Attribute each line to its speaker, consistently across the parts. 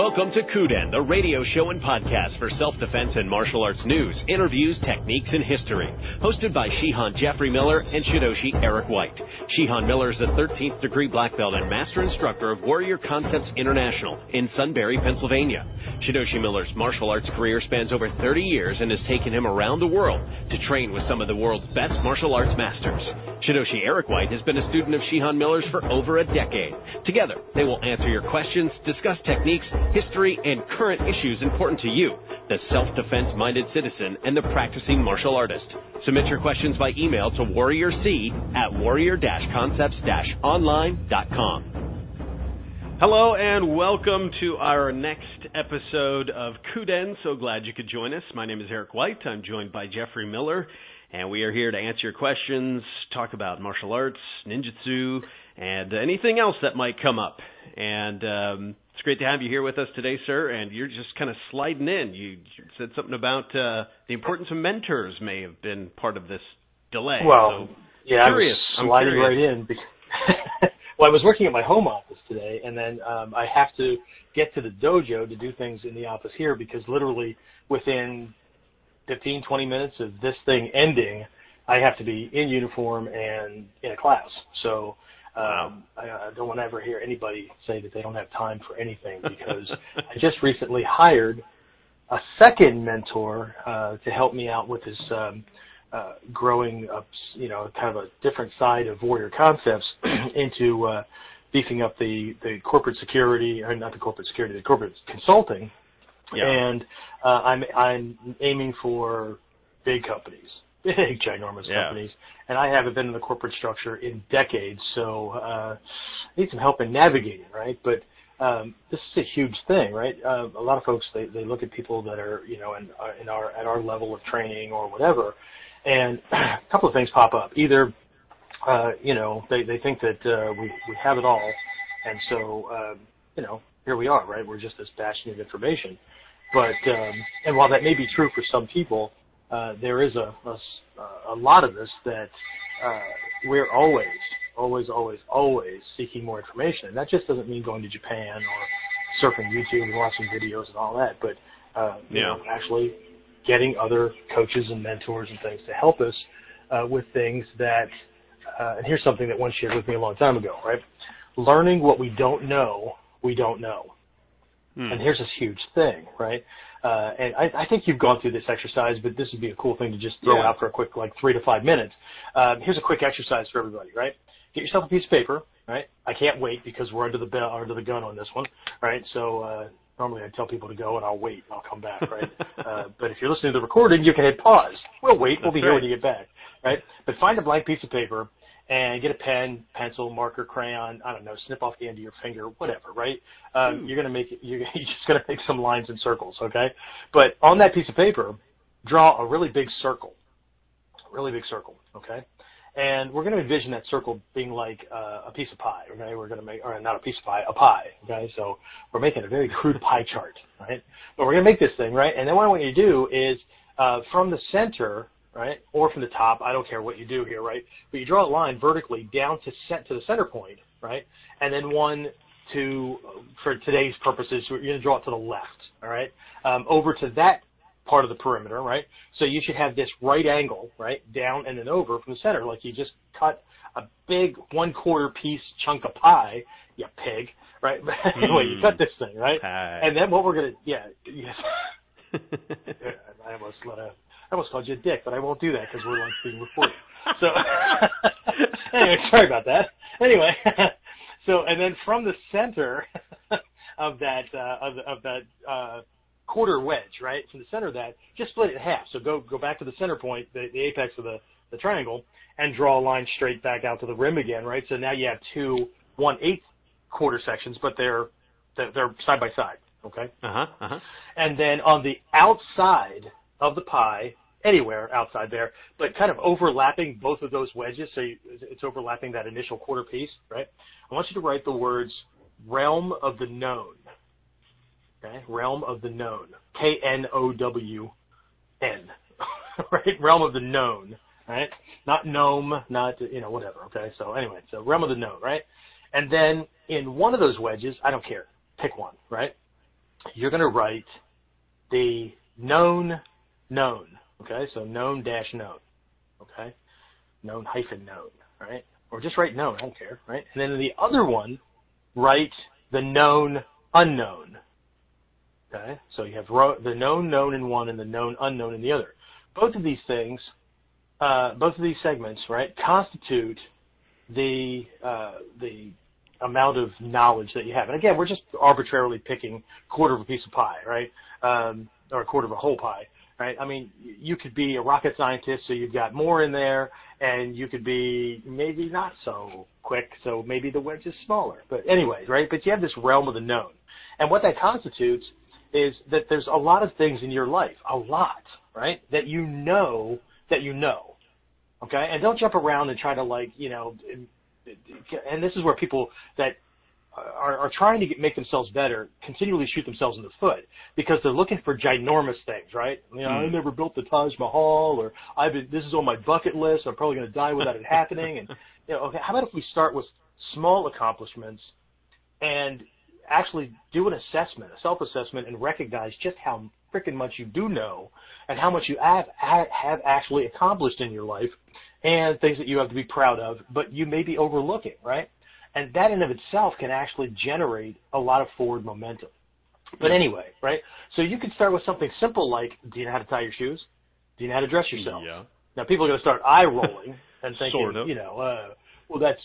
Speaker 1: Welcome to Kuden, the radio show and podcast for self-defense and martial arts news, interviews, techniques, and history. Hosted by Shihan Jeffrey Miller and Shidoshi Eric White. Shihan Miller is a 13th degree black belt and master instructor of Warrior Concepts International in Sunbury, Pennsylvania. Shidoshi Miller's martial arts career spans over 30 years and has taken him around the world to train with some of the world's best martial arts masters. Shidoshi Eric White has been a student of Shihan Miller's for over a decade. Together, they will answer your questions, discuss techniques, history, and current issues important to you, the self-defense minded citizen and the practicing martial artist. Submit your questions by email to warriorc at warrior-concepts-online.com. Hello and welcome to our next episode of Kuden. So glad you could join us. My name is Eric White. I'm joined by Jeffrey Miller, and we are here to answer your questions, talk about martial arts, ninjutsu, and anything else that might come up. And um, it's great to have you here with us today, sir. And you're just kind of sliding in. You said something about uh, the importance of mentors may have been part of this delay.
Speaker 2: Well,
Speaker 1: so,
Speaker 2: yeah,
Speaker 1: curious.
Speaker 2: I was sliding
Speaker 1: I'm
Speaker 2: right in. Because well, I was working at my home office today, and then um, I have to get to the dojo to do things in the office here because literally within 15, 20 minutes of this thing ending, I have to be in uniform and in a class. So um, I, I don't want to ever hear anybody say that they don't have time for anything because I just recently hired a second mentor uh, to help me out with this um, uh, growing up, you know, kind of a different side of Warrior Concepts into uh, beefing up the the corporate security, or not the corporate security, the corporate consulting.
Speaker 1: Yeah.
Speaker 2: And uh, I'm I'm aiming for big companies, big ginormous
Speaker 1: Yeah.
Speaker 2: companies, and I haven't been in the corporate structure in decades, so uh, I need some help in navigating, right? But um, this is a huge thing, right? Uh, a lot of folks they, they look at people that are you know in, uh, in our at our level of training or whatever, and a couple of things pop up. Either uh, you know they they think that uh, we we have it all, and so uh, you know here we are, right? We're just this bastion of information. But um, and while that may be true for some people, uh, there is a lot of us that uh, we're always, always, always, always seeking more information. And that just doesn't mean going to Japan or surfing YouTube and watching videos and all that, but uh, you
Speaker 1: Yeah.
Speaker 2: know, actually getting other coaches and mentors and things to help us uh, with things that. Uh, and here's something that one shared with me a long time ago, right? Learning what we don't know, we don't know.
Speaker 1: Hmm.
Speaker 2: And here's this huge thing, right? Uh, and I, I think you've gone through this exercise, but this would be a cool thing to just throw
Speaker 1: Yeah.
Speaker 2: out for a quick, like three to five minutes. Um, here's a quick exercise for everybody, right? Get yourself a piece of paper, right? I can't wait because we're under the bell, under the gun on this one, right? So uh, normally I tell people to go and I'll wait and I'll come back, right? uh, but if you're listening to the recording, you can hit pause. We'll wait. We'll
Speaker 1: That's
Speaker 2: be here when you get back, right? But find a blank piece of paper and get a pen, pencil, marker, crayon. I don't know, snip off the end of your finger, whatever, right? Um, you're gonna make it. You're, you're just gonna make some lines and circles, okay? But on that piece of paper, draw a really big circle, really big circle, okay? And we're gonna envision that circle being like uh, a piece of pie, okay? We're gonna make, or not a piece of pie, a pie, okay? So we're making a very crude pie chart, right? But we're gonna make this thing, right? And then what I want you to do is uh, from the center, right, or from the top. I don't care what you do here, right? But you draw a line vertically down to set to the center point, right, and then one to, for today's purposes, you're going to draw it to the left, all right, um, over to that part of the perimeter, right? So you should have this right angle, right, down and then over from the center, like you just cut a big one quarter piece chunk of pie, you pig, right? anyway, you cut this thing, right?
Speaker 1: Pie.
Speaker 2: And then what we're gonna, yeah, yes. I almost let a, I almost called you a dick, but I won't do that because we're like being recorded. So anyway, sorry about that. Anyway, so and then from the center of that uh, of, of that uh, quarter wedge, right, from the center of that, just split it in half. So go go back to the center point, the, the apex of the the triangle, and draw a line straight back out to the rim again, right? So now you have two one eighth quarter sections, but they're they're, they're side by side. Okay.
Speaker 1: Uh huh. Uh huh.
Speaker 2: And then on the outside of the pie, anywhere outside there, but kind of overlapping both of those wedges, so you, it's overlapping that initial quarter piece, right? I want you to write the words realm of the known. Okay? Realm of the known. K N O W N. right? Realm of the known. Right? Not gnome, not, you know, whatever. Okay? So anyway, so realm of the known, right? And then in one of those wedges, I don't care. Pick one, right? you're going to write the known known. Okay, so known dash known. Okay, known hyphen known. Right, or just write known. I don't care. Right, and then the other one, write the known unknown. Okay, so you have ro- the known known in one and the known unknown in the other. Both of these things, uh, both of these segments, right, constitute the uh, the amount of knowledge that you have. And again, we're just arbitrarily picking quarter of a piece of pie, right, um, or a quarter of a whole pie, right? I mean, you could be a rocket scientist, so you've got more in there, and you could be maybe not so quick, so maybe the wedge is smaller. But anyway, right? But you have this realm of the known, and what that constitutes is that there's a lot of things in your life, a lot, right, that you know that you know. Okay, and don't jump around and try to like, you know, and this is where people that are, are trying to get, make themselves better continually shoot themselves in the foot because they're looking for ginormous things, right? You know, mm. I hmm. never built the Taj Mahal, or I've been, this is on my bucket list. I'm probably going to die without it happening. And you know, okay, how about if we start with small accomplishments and actually do an assessment, a self-assessment, and recognize just how freaking much you do know and how much you have have actually accomplished in your life and things that you have to be proud of, but you may be overlooking, right? And that in of itself can actually generate a lot of forward momentum. But anyway, right? So you could start with something simple like, do you know how to tie your shoes? Do you know how to dress yourself?
Speaker 1: Yeah.
Speaker 2: Now people are going to start eye rolling and thinking,
Speaker 1: sort of.
Speaker 2: you know, uh, well that's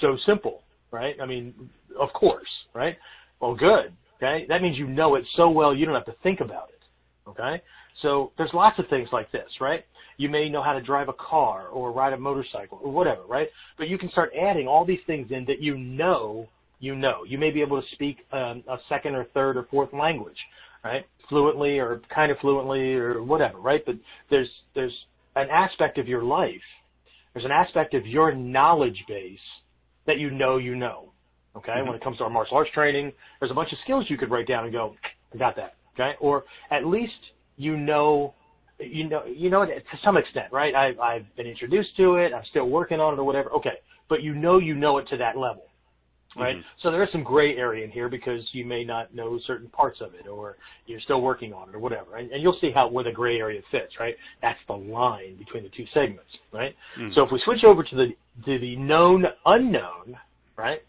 Speaker 2: so simple, right? I mean, of course, right? Well, good. Okay, that means you know it so well you don't have to think about it. Okay, so there's lots of things like this, right? You may know how to drive a car or ride a motorcycle or whatever, right? But you can start adding all these things in that you know you know. You may be able to speak um, a second or third or fourth language, right? Fluently or kind of fluently or whatever, right? But there's there's an aspect of your life, there's an aspect of your knowledge base that you know you know. Okay, mm-hmm. when it comes to our martial arts training, there's a bunch of skills you could write down and go, I got that. Okay, or at least you know you know, you know, it to some extent, right? I, I've been introduced to it. I'm still working on it or whatever. Okay, but you know, you know it to that level, right? Mm-hmm. So there is some gray area in here because you may not know certain parts of it, or you're still working on it, or whatever. And, and you'll see how where the gray area fits, right? That's the line between the two segments, right? Mm-hmm. So if we switch over to the to the known unknown, right?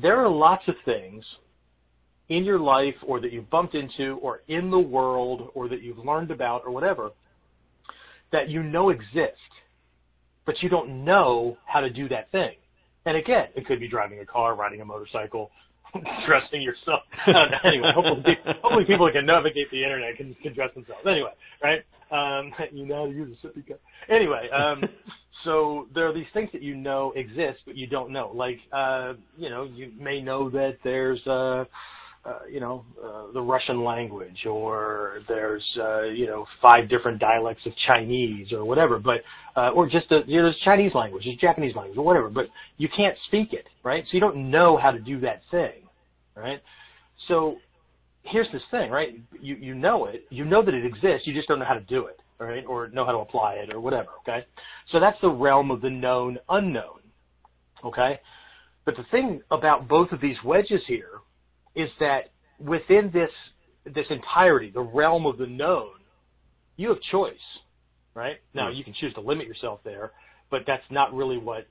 Speaker 2: There are lots of things in your life or that you've bumped into or in the world or that you've learned about or whatever that you know exist, but you don't know how to do that thing. And again, it could be driving a car, riding a motorcycle, dressing yourself. anyway, hopefully, hopefully people that can navigate the internet can, can dress themselves. Anyway, right? Um, you know how to use a sippy cup. Anyway, um, so there are these things that you know exist, but you don't know. Like, uh, you know, you may know that there's, uh, uh, you know, uh, the Russian language, or there's, uh, you know, five different dialects of Chinese, or whatever. But, uh, or just the, you know, there's Chinese language, there's Japanese language, or whatever. But you can't speak it, right? So you don't know how to do that thing, right? So here's this thing, right? You you know it, you know that it exists, you just don't know how to do it, right? Or know how to apply it, or whatever. Okay. So that's the realm of the known unknown. Okay. But the thing about both of these wedges here is that within this this entirety, the realm of the known, you have choice, right? Now you can choose to limit yourself there, but that's not really what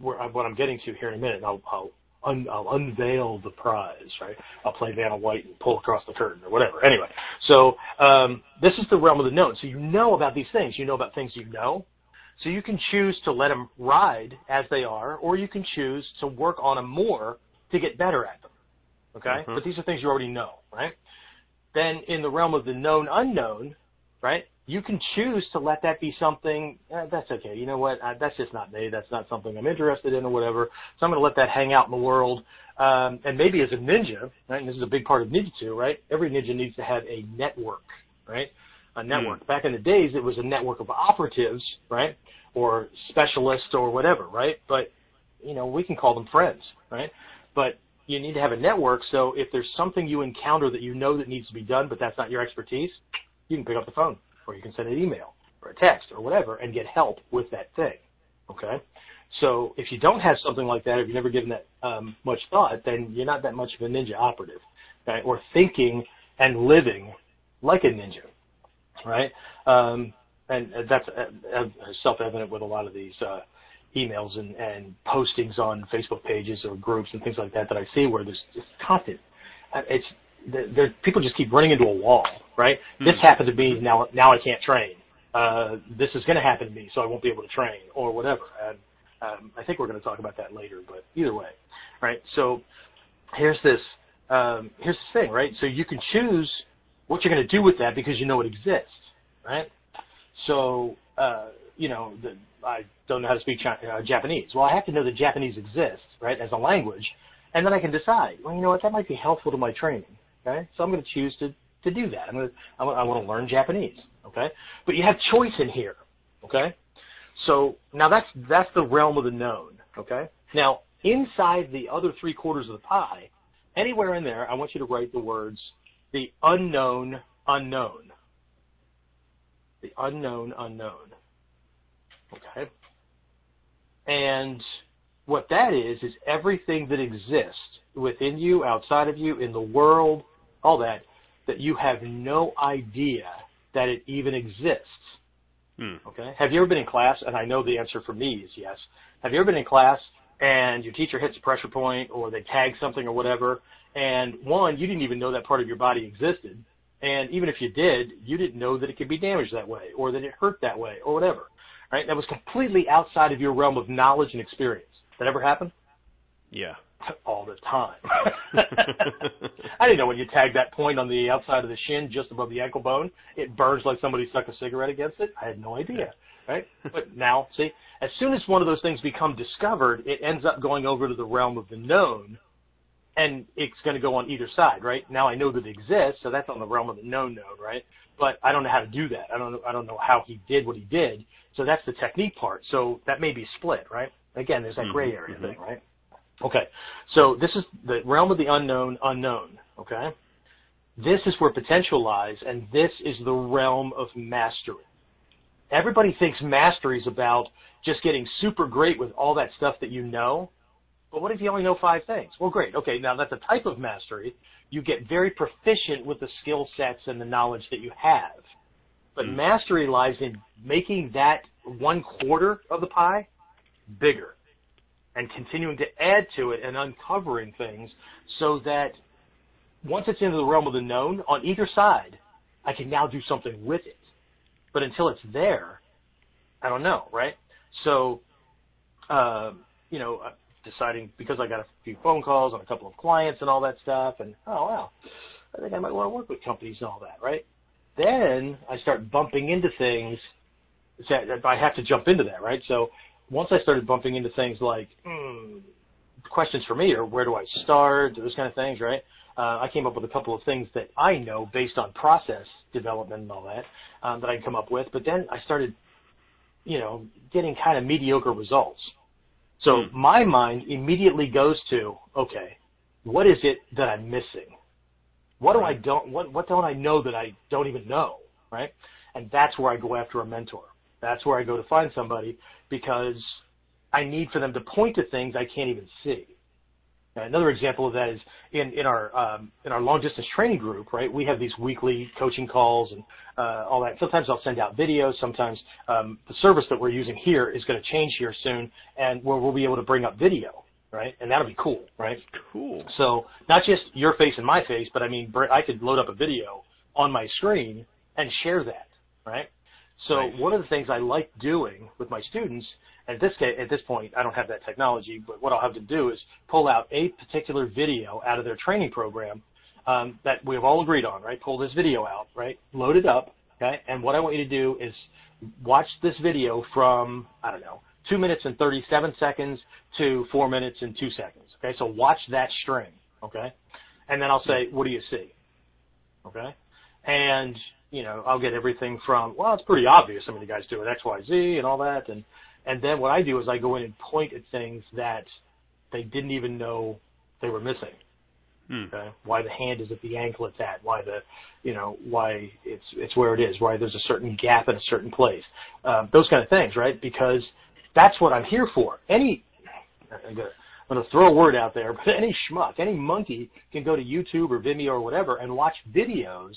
Speaker 2: what I'm getting to here in a minute. I'll, I'll, un, I'll unveil the prize, right? I'll play Vanna White and pull across the curtain or whatever. Anyway, so um, this is the realm of the known. So you know about these things. You know about things you know. So you can choose to let them ride as they are, or you can choose to work on them more to get better at them. Okay? Mm-hmm. But these are things you already know, right? Then in the realm of the known unknown, right? You can choose to let that be something, eh, that's okay. You know what? Uh, that's just not me. That's not something I'm interested in or whatever. So I'm going to let that hang out in the world. Um, and maybe as a ninja, right? And this is a big part of ninjutsu, right? Every ninja needs to have a network, right? A network. Mm. Back in the days, it was a network of operatives, right? Or specialists or whatever, right? But, you know, we can call them friends, right? But you need to have a network. So if there's something you encounter that you know that needs to be done, but that's not your expertise, you can pick up the phone or you can send an email or a text or whatever and get help with that thing. Okay. So if you don't have something like that, if you've never given that um, much thought, then you're not that much of a ninja operative. okay, or thinking and living like a ninja, right? Um, and that's uh, uh, self-evident with a lot of these uh, emails and, and postings on Facebook pages or groups and things like that that I see where there's just constant. uh, It's there, people just keep running into a wall, right?
Speaker 3: Hmm.
Speaker 2: This happened to me, now now I can't train. Uh, this is going to happen to me, so I won't be able to train or whatever. And um, I think we're going to talk about that later, but either way, right? So here's this um, here's the thing, right? So you can choose what you're going to do with that because you know it exists, right? So uh, you know, the, I don't know how to speak Chi- uh, Japanese. Well, I have to know that Japanese exists, right, as a language, and then I can decide. Well, you know what? That might be helpful to my training. Okay, so I'm going to choose to to do that. I'm going to I want, I want to learn Japanese. Okay, but you have choice in here. Okay, so now that's that's the realm of the known. Okay, now inside the other three quarters of the pie, anywhere in there, I want you to write the words the unknown unknown. The unknown unknown. Okay? And what that is, is everything that exists within you, outside of you, in the world, all that, that you have no idea that it even exists.
Speaker 3: Hmm.
Speaker 2: Okay? Have you ever been in class, and I know the answer for me is yes. Have you ever been in class and your teacher hits a pressure point or they tag something or whatever, and one, you didn't even know that part of your body existed, and even if you did, you didn't know that it could be damaged that way or that it hurt that way or whatever. Right? That was completely outside of your realm of knowledge and experience. That ever happen?
Speaker 3: Yeah.
Speaker 2: All the time. I didn't know when you tag that point on the outside of the shin just above the ankle bone, it burns like somebody stuck a cigarette against it. I had no idea. Right? But now, see, as soon as one of those things become discovered, it ends up going over to the realm of the known and it's going to go on either side, right? Now I know that it exists, so that's on the realm of the known known, right? But I don't know how to do that. I don't know. I don't know how he did what he did. So that's the technique part. So that may be split, right? Again, there's that gray area
Speaker 3: Mhm,
Speaker 2: thing, right? Okay. So this is the realm of the unknown, unknown. Okay. This is where potential lies, and this is the realm of mastery. Everybody thinks mastery is about just getting super great with all that stuff that you know. But what if you only know five things? Well, great. Okay, now that's a type of mastery. You get very proficient with the skill sets and the knowledge that you have. But
Speaker 3: Mm.
Speaker 2: mastery lies in making that one quarter of the pie bigger and continuing to add to it and uncovering things so that once it's into the realm of the known, on either side, I can now do something with it. But until it's there, I don't know, right? So, uh, you know, uh, deciding because I got a few phone calls and a couple of clients and all that stuff, and oh wow, I think I might want to work with companies and all that, right? Then I start bumping into things that I have to jump into that, right? So once I started bumping into things like hmm, questions for me or where do I start, those kind of things, right? Uh, I came up with a couple of things that I know based on process development and all that um, that I can come up with. But then I started, you know, getting kind of mediocre results. So
Speaker 3: Hmm.
Speaker 2: my mind immediately goes to, okay, what is it that I'm missing? What do I don't what what don't I know that I don't even know, right? And that's where I go after a mentor. That's where I go to find somebody because I need for them to point to things I can't even see. Now, Another example of that is in, in our um, in our long distance training group, right? We have these weekly coaching calls and uh, all that. Sometimes I'll send out videos. Sometimes um, the service that we're using here is going to change here soon, and where we'll be able to bring up video, right? And that'll be cool, right?
Speaker 3: Cool.
Speaker 2: So not just your face and my face, but I mean, I could load up a video on my screen and share that, right? So
Speaker 3: Nice.
Speaker 2: one of the things I like doing with my students, at this ca- at this point, I don't have that technology, but what I'll have to do is pull out a particular video out of their training program um, that we have all agreed on, right? Pull this video out, right? Load it up, okay? And what I want you to do is watch this video from I don't know two minutes and 37 seconds to four minutes and two seconds. Okay, so watch that string. Okay, and then I'll say, what do you see? Okay, and you know I'll get everything from well, it's pretty obvious. I mean, the guys do it X, Y, Z, and all that, and and then what I do is I go in and point at things that they didn't even know they were missing.
Speaker 3: Hmm.
Speaker 2: Okay, why the hand is at the ankle it's at, why the, you know, why it's it's where it is, why there's a certain gap in a certain place, um, those kind of things, right? Because that's what I'm here for. Any, I'm going to throw a word out there, but any schmuck, any monkey can go to YouTube or Vimeo or whatever and watch videos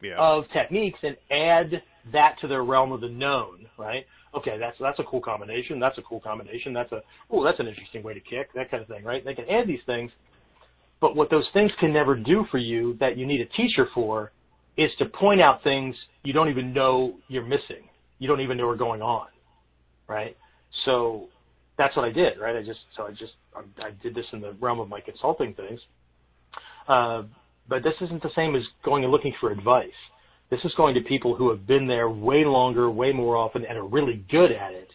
Speaker 1: Yeah.
Speaker 2: of techniques and add that to their realm of the known, right? Okay, that's that's a cool combination. That's a cool combination. That's a oh, that's an interesting way to kick. That kind of thing, right? They can add these things, but what those things can never do for you that you need a teacher for is to point out things you don't even know you're missing. You don't even know are going on, right? So that's what I did, right? I just so I just I, I did this in the realm of my consulting things. Uh, but this isn't the same as going and looking for advice. This is going to people who have been there way longer, way more often, and are really good at it.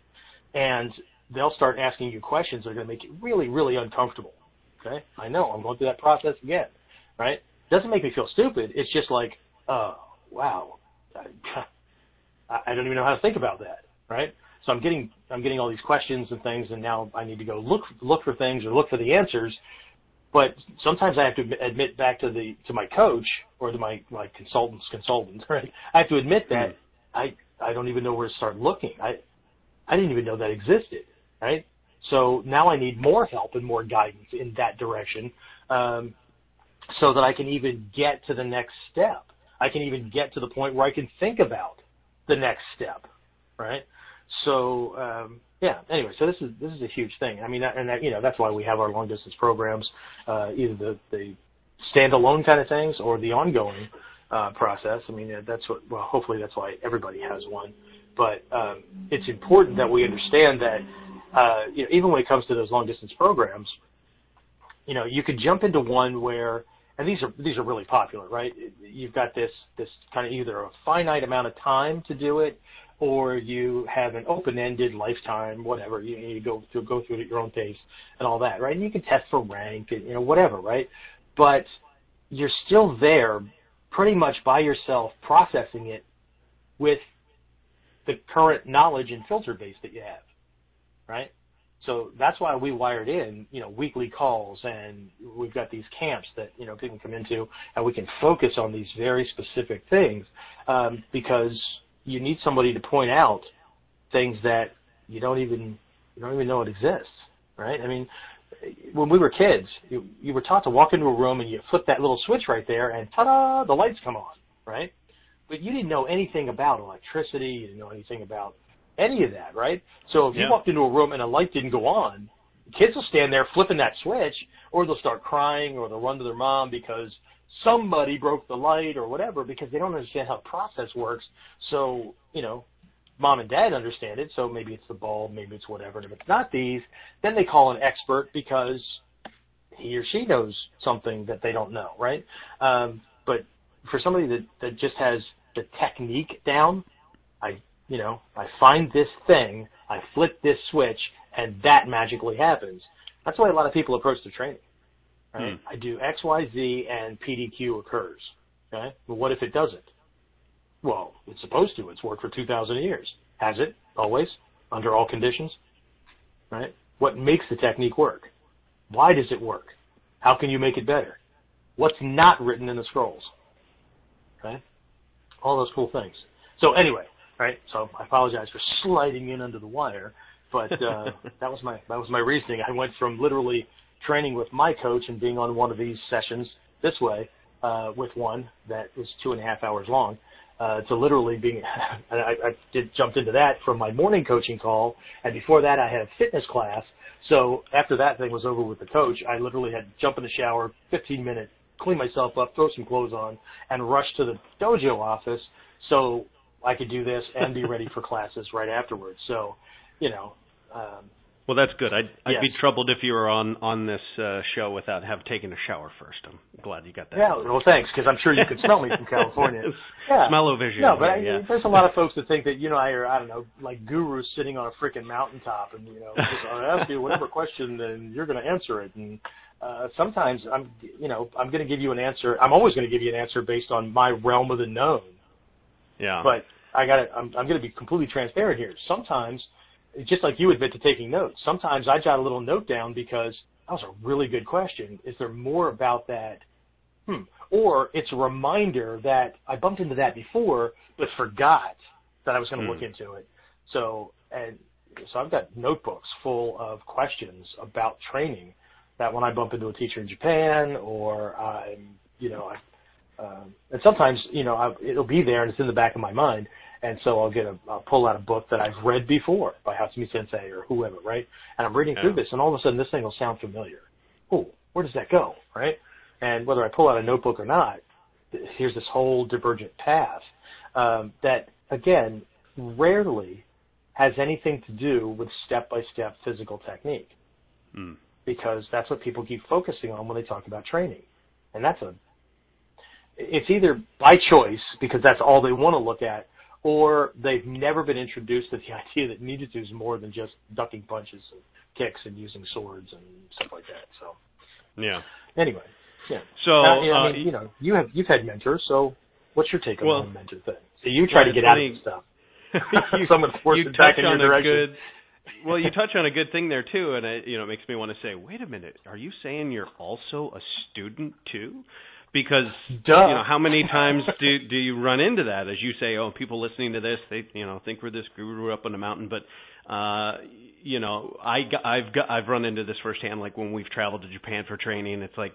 Speaker 2: And they'll start asking you questions that are going to make you really, really uncomfortable. Okay? I know. I'm going through that process again. Right? Doesn't make me feel stupid. It's just like, oh, wow. I, I don't even know how to think about that. Right? So I'm getting I'm getting all these questions and things, and now I need to go look look for things or look for the answers but sometimes I have to admit back to the to my coach or to my my consultant's consultant, right? I have to admit that I I don't even know where to start looking. I I didn't even know that existed, right? So now I need more help and more guidance in that direction, um, so that I can even get to the next step. I can even get to the point where I can think about the next step, right? So um, yeah. Anyway, so this is this is a huge thing. I mean, and that, you know that's why we have our long distance programs, uh, either the the standalone kind of things or the ongoing uh, process. I mean, that's what. Well, hopefully that's why everybody has one. But um, it's important that we understand that uh, you know, even when it comes to those long distance programs, you know, you could jump into one where, and these are these are really popular, right? You've got this this kind of either a finite amount of time to do it, or you have an open-ended lifetime, whatever. You, you go through go through it at your own pace and all that, right? And you can test for rank and you know whatever, right? But you're still there, pretty much by yourself, processing it with the current knowledge and filter base that you have, right? So that's why we wired in, you know, weekly calls and we've got these camps that, you know, people can come into and we can focus on these very specific things um, because you need somebody to point out things that you don't even you don't even know it exists, right? I mean, when we were kids, you, you were taught to walk into a room and you flip that little switch right there, and ta-da, the lights come on, right? But you didn't know anything about electricity. You didn't know anything about any of that, right? So if you
Speaker 1: Yeah.
Speaker 2: walked into a room and a light didn't go on, kids will stand there flipping that switch, or they'll start crying, or they'll run to their mom because somebody broke the light or whatever because they don't understand how the process works. So, you know, mom and dad understand it, so maybe it's the bulb, maybe it's whatever. And if it's not these, then they call an expert because he or she knows something that they don't know, right? Um, but for somebody that, that just has the technique down, I, you know, I find this thing, I flip this switch, and that magically happens. That's the way a lot of people approach their training. Right?
Speaker 1: Hmm.
Speaker 2: I do X, Y, Z, and PDQ occurs. Okay, but what if it doesn't? Well, it's supposed to. It's worked for 2,000 years. Has it? Always? Under all conditions? Right? What makes the technique work? Why does it work? How can you make it better? What's not written in the scrolls? Okay? All those cool things. So anyway, right? So I apologize for sliding in under the wire, but uh, that was my that was my reasoning. I went from literally training with my coach and being on one of these sessions this way uh, with one that is two and a half hours long uh, to literally being, I, I did jumped into that from my morning coaching call, and before that I had a fitness class. So after that thing was over with the coach, I literally had to jump in the shower, 15 minutes, clean myself up, throw some clothes on, and rush to the dojo office so I could do this and be ready for classes right afterwards. So, you know, um,
Speaker 1: Well, that's good. I'd, I'd be troubled if you were on on this uh, show without have taken a shower first. I'm glad you got that.
Speaker 2: yeah, well, thanks, because I'm sure you could smell me from California. Yeah.
Speaker 1: Smell-o-vision
Speaker 2: No, but I,
Speaker 1: yeah.
Speaker 2: there's a lot of folks that think that you know I are I don't know like gurus sitting on a freaking mountaintop and you know just I ask you whatever question and you're going to answer it and uh, sometimes I'm you know I'm going to give you an answer I'm always going to give you an answer based on my realm of the known
Speaker 1: Yeah.
Speaker 2: but I got to I'm, I'm going to be completely transparent here sometimes just like you admit to taking notes sometimes I jot a little note down because that was a really good question is there more about that hmm. Or it's a reminder that I bumped into that before, but forgot that I was going to
Speaker 1: Hmm.
Speaker 2: look into it. So, and so I've got notebooks full of questions about training that when I bump into a teacher in Japan or I'm, you know, I, um, and sometimes, you know, I, it'll be there and it's in the back of my mind. And so I'll get a, I'll pull out a book that I've read before by Hatsumi Sensei or whoever, right? And I'm reading yeah. through this and all of a sudden this thing will sound familiar. Oh, where does that go, right? And whether I pull out a notebook or not, here's this whole divergent path um, that, again, rarely has anything to do with step-by-step physical technique.
Speaker 1: Mm.
Speaker 2: Because that's what people keep focusing on when they talk about training. And that's a, it's either by choice because that's all they want to look at, or they've never been introduced to the idea that ninjutsu is more than just ducking punches and kicks and using swords and stuff like that. So,
Speaker 1: yeah.
Speaker 2: Anyway, yeah.
Speaker 1: So,
Speaker 2: uh, I mean,
Speaker 1: uh,
Speaker 2: you know, you have you've had mentors, so what's your take on
Speaker 1: well,
Speaker 2: the mentor thing? So you try
Speaker 1: well,
Speaker 2: to get
Speaker 1: funny.
Speaker 2: out of this stuff.
Speaker 1: you,
Speaker 2: Someone forced
Speaker 1: you
Speaker 2: it back in your direction.
Speaker 1: Good, well, you touch on a good thing there too, and it, you know, it makes me want to say, wait a minute, are you saying you're also a student too? Because
Speaker 2: Duh.
Speaker 1: you know, how many times do do you run into that? As you say, oh, people listening to this, they you know think we're this guru up on the mountain, but uh, you know, I I've got, I've run into this firsthand. Like when we've traveled to Japan for training, it's like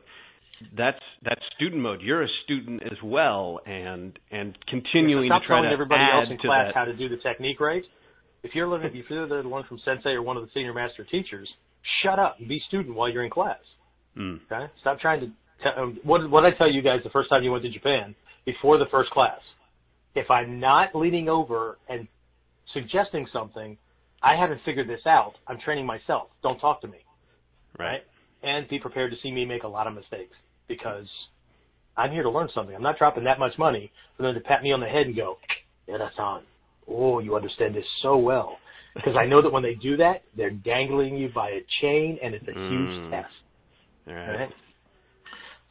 Speaker 1: that's that's student mode. You're a student as well, and and continuing
Speaker 2: Stop
Speaker 1: to try
Speaker 2: telling
Speaker 1: to
Speaker 2: everybody
Speaker 1: add
Speaker 2: else in
Speaker 1: to
Speaker 2: class
Speaker 1: that.
Speaker 2: how to do the technique right. If you're learning, if you're the one from Sensei or one of the senior master teachers, shut up and be student while you're in class.
Speaker 1: Mm.
Speaker 2: Okay, stop trying to. What what I tell you guys the first time you went to Japan before the first class? If I'm not leaning over and suggesting something, I haven't figured this out. I'm training myself. Don't talk to me.
Speaker 1: Right.
Speaker 2: And be prepared to see me make a lot of mistakes because I'm here to learn something. I'm not dropping that much money for them to pat me on the head and go, yeah, that's on. Oh, you understand this so well. Because I know that when they do that, they're dangling you by a chain and it's a
Speaker 1: Mm.
Speaker 2: huge test.
Speaker 1: All right.
Speaker 2: Right?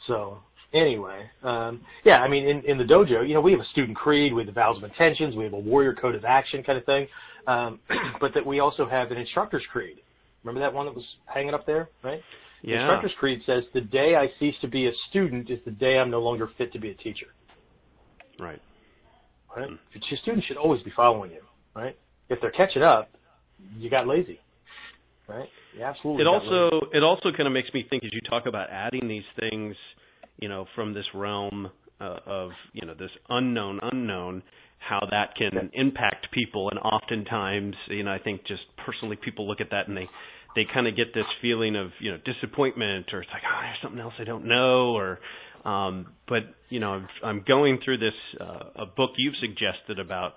Speaker 2: So anyway, um, yeah, I mean, in, in the dojo, you know, we have a student creed, we have the vows of intentions, we have a warrior code of action kind of thing, um, but that we also have an instructor's creed. Remember that one that was hanging up there, right? The
Speaker 1: Yeah.
Speaker 2: instructor's creed says, "The day I cease to be a student is the day I'm no longer fit to be a teacher."
Speaker 1: Right.
Speaker 2: Right?
Speaker 1: Hmm.
Speaker 2: Your students should always be following you, right? If they're catching up, you got lazy, right? You absolutely.
Speaker 1: It also it also kind of makes me think as you talk about adding these things, you know, from this realm uh, of you know this unknown unknown, how that can impact people, and oftentimes, you know, I think just personally people look at that and they they kind of get this feeling of you know disappointment or it's like oh there's something else I don't know or um, but you know I'm, I'm going through this uh, a book you've suggested about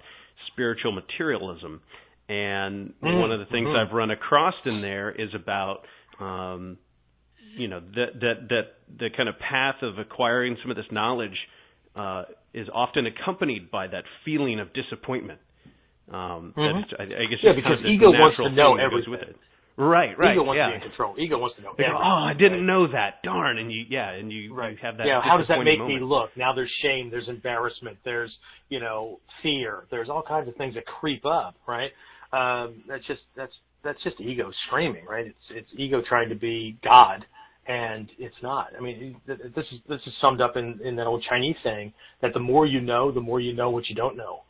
Speaker 1: spiritual materialism and
Speaker 2: Mm,
Speaker 1: one of the things
Speaker 2: mhm.
Speaker 1: I've run across in there is about um, you know that that that the kind of path of acquiring some of this knowledge uh, is often accompanied by that feeling of disappointment. Um,
Speaker 2: Mhm.
Speaker 1: it's- I, I guess
Speaker 2: Yeah,
Speaker 1: it's kind
Speaker 2: because
Speaker 1: of
Speaker 2: ego wants to know
Speaker 1: thing that goes with
Speaker 2: everything.
Speaker 1: it. Right, right,
Speaker 2: Ego wants
Speaker 1: yeah.
Speaker 2: to be in control. Ego wants to know.
Speaker 1: Go, oh, I didn't know that. Darn, and you, yeah, and you,
Speaker 2: Right.
Speaker 1: you have that.
Speaker 2: yeah, how does that make
Speaker 1: disappointing
Speaker 2: me look? Now there's shame, there's embarrassment, there's, you know, fear, there's all kinds of things that creep up, right? Um, that's just that's that's just ego screaming, right? It's it's ego trying to be God, and it's not. I mean, th- th- this is this is summed up in in that old Chinese saying that the more you know, the more you know what you don't know,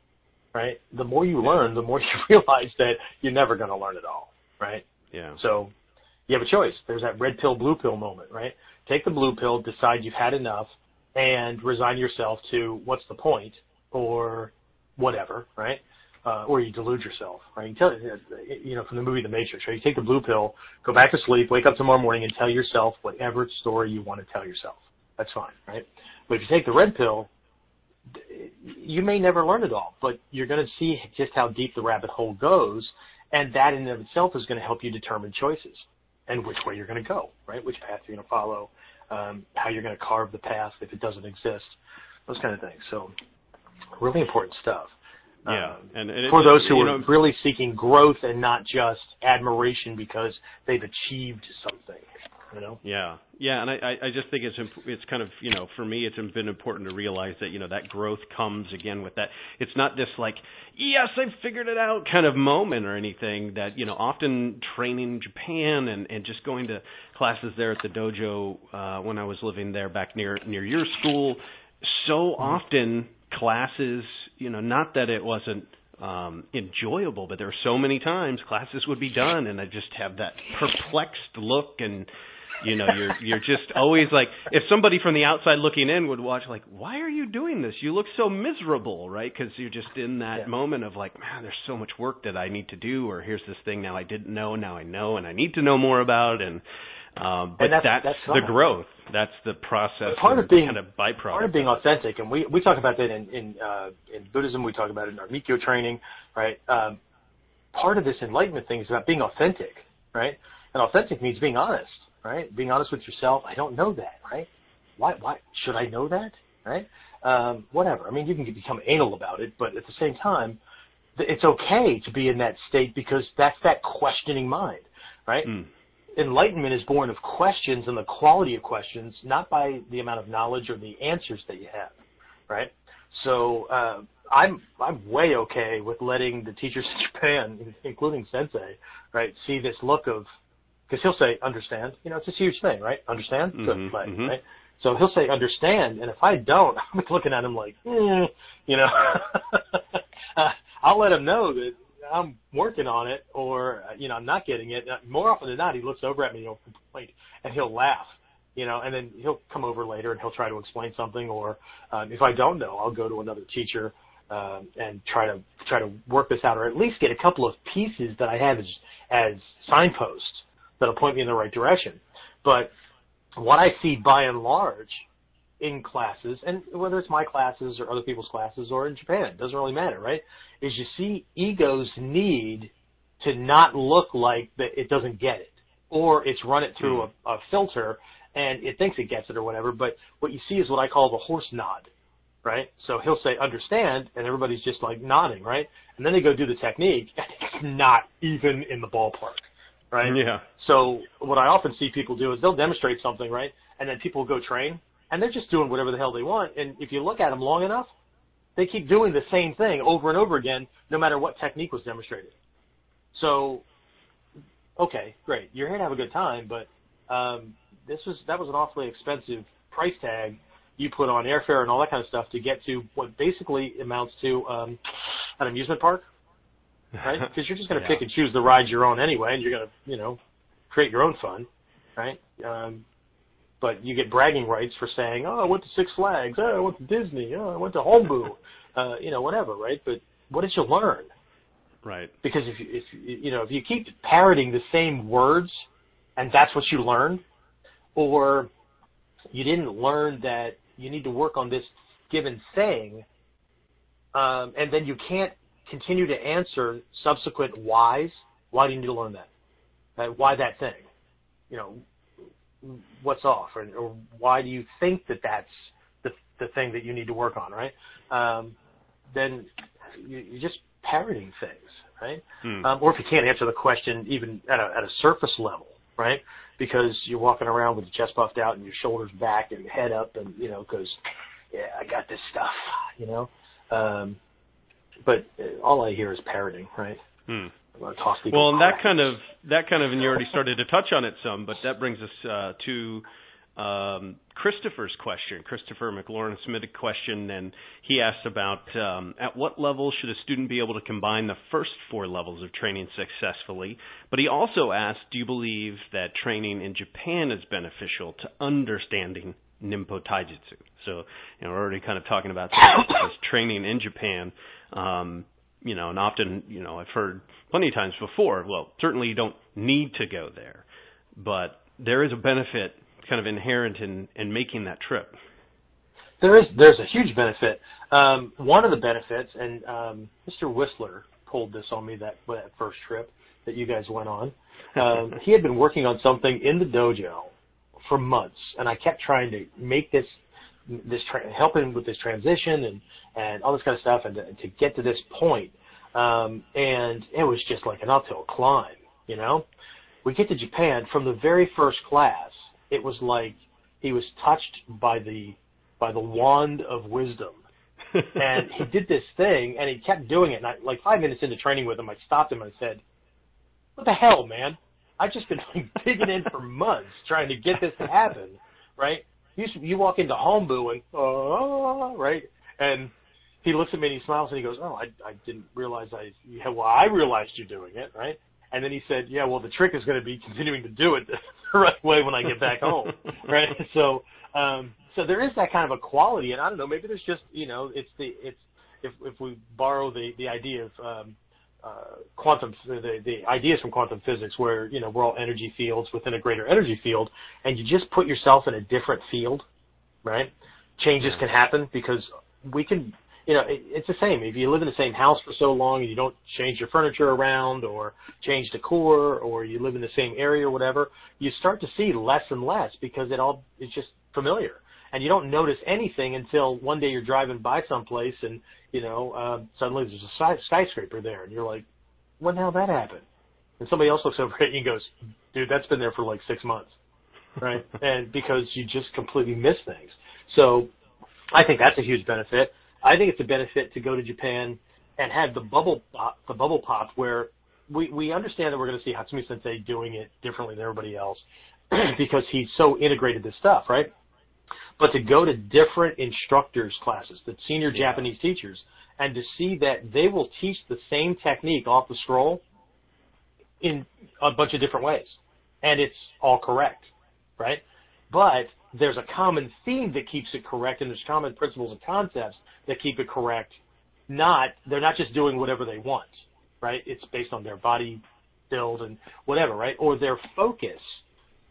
Speaker 2: right? The more you learn, the more you realize that you're never going to learn it all, right?
Speaker 1: Yeah.
Speaker 2: So you have a choice. There's that red pill, blue pill moment, right? Take the blue pill, decide you've had enough, and resign yourself to what's the point or whatever, right? Uh, or you delude yourself, right? You tell, you know, from the movie The Matrix, right? You take the blue pill, go back to sleep, wake up tomorrow morning, and tell yourself whatever story you want to tell yourself. That's fine, right? But if you take the red pill, you may never learn it all, but you're going to see just how deep the rabbit hole goes, and that in and of itself is going to help you determine choices and which way you're going to go, right? Which path you're going to follow, um, how you're going to carve the path if it doesn't exist, those kind of things. So, really important stuff.
Speaker 1: Yeah,
Speaker 2: Um,
Speaker 1: and, and it-
Speaker 2: for those who are
Speaker 1: know,
Speaker 2: really seeking growth and not just admiration because they've achieved something, you know.
Speaker 1: Yeah, yeah, and I, I just think it's imp- it's kind of you know for me it's been important to realize that you know that growth comes again with that. It's not this like yes I figured it out kind of moment or anything that you know often training in Japan and and just going to classes there at the dojo uh, when I was living there back near near your school. So often classes, you know, not that it wasn't um enjoyable but there were so many times classes would be done and i just have that perplexed look and you know you're you're just always like if somebody from the outside looking in would watch like why are you doing this you look so miserable right because you're just in that
Speaker 2: Yeah.
Speaker 1: moment of like man there's so much work that i need to do or here's this thing now i didn't know now i know and i need to know more about and um but
Speaker 2: And that's- that's
Speaker 1: the growth that's the process
Speaker 2: But part of being-
Speaker 1: kind of byproduct
Speaker 2: part of being authentic, and we we talk about that in in uh, in Buddhism. We talk about it in our Mikkyo training, right? Um, part of this enlightenment thing is about being authentic, right? And authentic means being honest, right? Being honest with yourself. I don't know that, right? Why why should I know that, right? Um, whatever. I mean, you can become anal about it, but at the same time, it's okay to be in that state because that's that questioning mind, right?
Speaker 1: Mm.
Speaker 2: Enlightenment is born of questions and the quality of questions, not by the amount of knowledge or the answers that you have, right? So uh, I'm I'm way okay with letting the teachers in Japan, including Sensei, right, see this look of because he'll say understand, you know, it's a huge thing, right? Understand,
Speaker 1: Mhm,
Speaker 2: good, play,
Speaker 1: mhm.
Speaker 2: right? So he'll say understand, and if I don't, I'm looking at him like, mm, you know, uh, I'll let him know that I'm working on it, or you know, I'm not getting it. More often than not, he looks over at me he'll complain, and he'll laugh, you know, and then he'll come over later and he'll try to explain something, or um, if I don't know, I'll go to another teacher um, and try to try to work this out, or at least get a couple of pieces that I have as as signposts that'll point me in the right direction. But what I see by and large in classes, and whether it's my classes or other people's classes or in Japan, it doesn't really matter, right? Is you see egos need to not look like that it doesn't get it, or it's run it through hmm. a, a filter and it thinks it gets it or whatever. But what you see is what I call the horse nod, right? So he'll say understand, and everybody's just like nodding, right? And then they go do the technique, and it's not even in the ballpark, right?
Speaker 1: yeah
Speaker 2: So what I often see people do is they'll demonstrate something, right? And then people go train, and they're just doing whatever the hell they want. And if you look at them long enough, they keep doing the same thing over and over again, no matter what technique was demonstrated. So, okay, great, you're here to have a good time, but um, this was that was an awfully expensive price tag you put on airfare and all that kind of stuff to get to what basically amounts to um, an amusement park right? Because you're just going to
Speaker 1: Yeah.
Speaker 2: pick and choose the rides you're on anyway, and you're going to, you know, create your own fun, right? Um, but you get bragging rights for saying, "Oh, I went to Six Flags. Oh, I went to Disney. Oh, I went to Hombu. Uh, you know, whatever, right? But what did you learn?
Speaker 1: right
Speaker 2: Because if you, if you you know if you keep parroting the same words, and that's what you learned, or you didn't learn that you need to work on this given saying, um, and then you can't continue to answer subsequent whys. Why do you need to learn that? Uh, why that thing? You know, what's off, or, or why do you think that that's the the thing that you need to work on, right? Um, then you, you're just parroting things, right?
Speaker 1: Hmm.
Speaker 2: Um, or if you can't answer the question even at a, at a surface level, right? Because you're walking around with your chest puffed out and your shoulders back and your head up, and you know, because yeah, I got this stuff, you know. Um, but all I hear is parroting, right?
Speaker 1: Hmm.
Speaker 2: I'm gonna toss people.
Speaker 1: Well, and that kind of that kind of, and you already started to touch on it some, but that brings us uh, to um, Christopher's question. Christopher McLaurin submitted a question, and he asked about um, at what level should a student be able to combine the first four levels of training successfully. But he also asked, do you believe that training in Japan is beneficial to understanding Nimpo Taijutsu? So, you know, we're already kind of talking about this training in Japan. Um, you know, and often, you know, I've heard plenty of times before, well, certainly you don't need to go there, but there is a benefit kind of inherent in, in making that trip.
Speaker 2: There is there's a huge benefit. Um, one of the benefits, and um, Mr. Whistler pulled this on me that that first trip that you guys went on. Um, he had been working on something in the dojo for months, and I kept trying to make this this tra- help him with this transition and and all this kind of stuff, and to, to get to this point. Um, and it was just like an uphill climb, you know. We get to Japan from the very first class. It was like he was touched by the by the wand of wisdom and he did this thing and he kept doing it and I, like five minutes into training with him I stopped him and I said what the hell man I've just been like, digging in for months trying to get this to happen right you you walk into Hombu and oh right and he looks at me and he smiles and he goes, "Oh, I I didn't realize I yeah, well I realized you're doing it, right?" And then he said, "Yeah, well the trick is going to be continuing to do it the right way when I get back home, right?" So um so there is that kind of a quality, and I don't know, maybe there's just you know it's the it's if if we borrow the the idea of um, uh, quantum the the ideas from quantum physics where you know we're all energy fields within a greater energy field, and you just put yourself in a different field, right? Changes can happen because we can you know, it, it's the same. If you live in the same house for so long and you don't change your furniture around or change decor or you live in the same area or whatever, you start to see less and less because it all is just familiar. And you don't notice anything until one day you're driving by someplace and, you know, uh, suddenly there's a skyscraper there and you're like, when the hell that happen? And somebody else looks over at you and goes, dude, that's been there for like six months. Right? and because you just completely miss things. So I think that's a huge benefit. I think it's a benefit to go to Japan and have the bubble pop, the bubble pop where we we understand that we're going to see Hatsumi Sensei doing it differently than everybody else because he's so integrated this stuff, right? But to go to different instructors classes, the senior yeah. Japanese teachers, and to see that they will teach the same technique off the scroll in a bunch of different ways, and it's all correct, right? But there's a common theme that keeps it correct, and there's common principles and concepts that keep it correct. Not they're not just doing whatever they want, right? It's based on their body build and whatever, right? Or their focus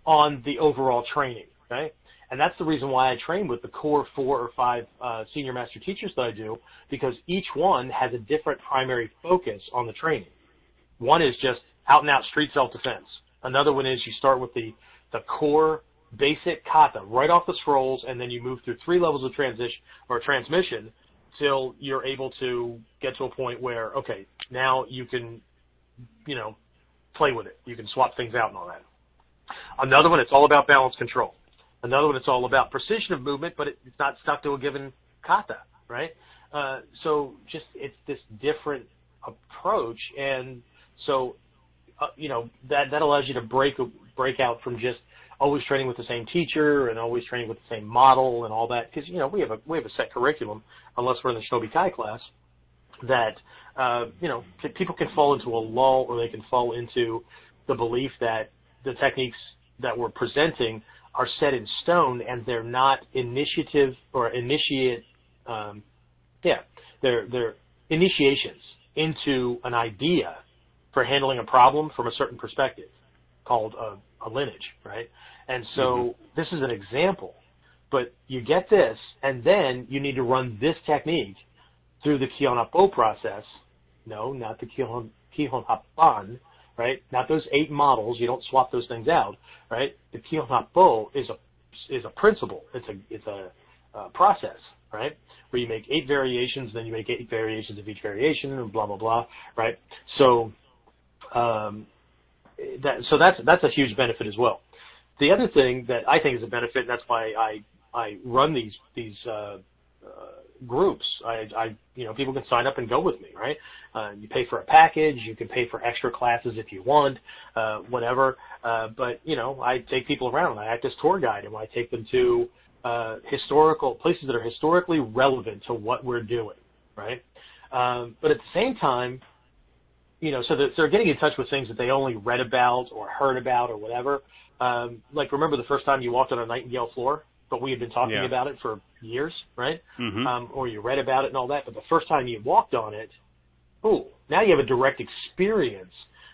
Speaker 2: on the overall training, right? And that's the reason why I train with the core four or five uh, senior master teachers that I do, because each one has a different primary focus on the training. One is just out and out street self defense. Another one is you start with the the core basic kata right off the scrolls, and then you move through three levels of transition or transmission till you're able to get to a point where okay, now you can, you know, play with it. You can swap things out and all that. Another one, it's all about balance control. Another one, it's all about precision of movement, but it, it's not stuck to a given kata, right? Uh, so just it's this different approach, and so uh, you know that that allows you to break break out from just always training with the same teacher and always training with the same model and all that because you know we have a we have a set curriculum unless we're in the Shinobi Kai class that uh, you know people can fall into a lull or they can fall into the belief that the techniques that we're presenting are set in stone and they're not initiative or initiate um, yeah they're they're initiations into an idea for handling a problem from a certain perspective called a, a lineage, right? And so mm-hmm. this is an example. But you get this, and then you need to run this technique through the Kihon Happo process. No, not the Kihon, Kihon Happan, right? Not those eight models. You don't swap those things out, right? The Kihon Happo is a is a principle. It's a it's a uh, process, right? Where you make eight variations, then you make eight variations of each variation, and blah blah blah, right? So um, that so that's that's a huge benefit as well. The other thing that I think is a benefit, and that's why I I run these these uh, uh, groups. I, I you know people can sign up and go with me, right? Uh, you pay for a package, you can pay for extra classes if you want, uh, whatever. Uh, but you know I take people around. I act as tour guide, and I take them to uh, historical places that are historically relevant to what we're doing, right? Um, but at the same time, you know, so that they're getting in touch with things that they only read about or heard about or whatever. Um, like remember the first time you walked on a Nightingale floor, but we had been talking
Speaker 1: yeah.
Speaker 2: about it for years, right?
Speaker 1: Mm-hmm.
Speaker 2: Um, or you read about it and all that, but the first time you walked on it, ooh, now you have a direct experience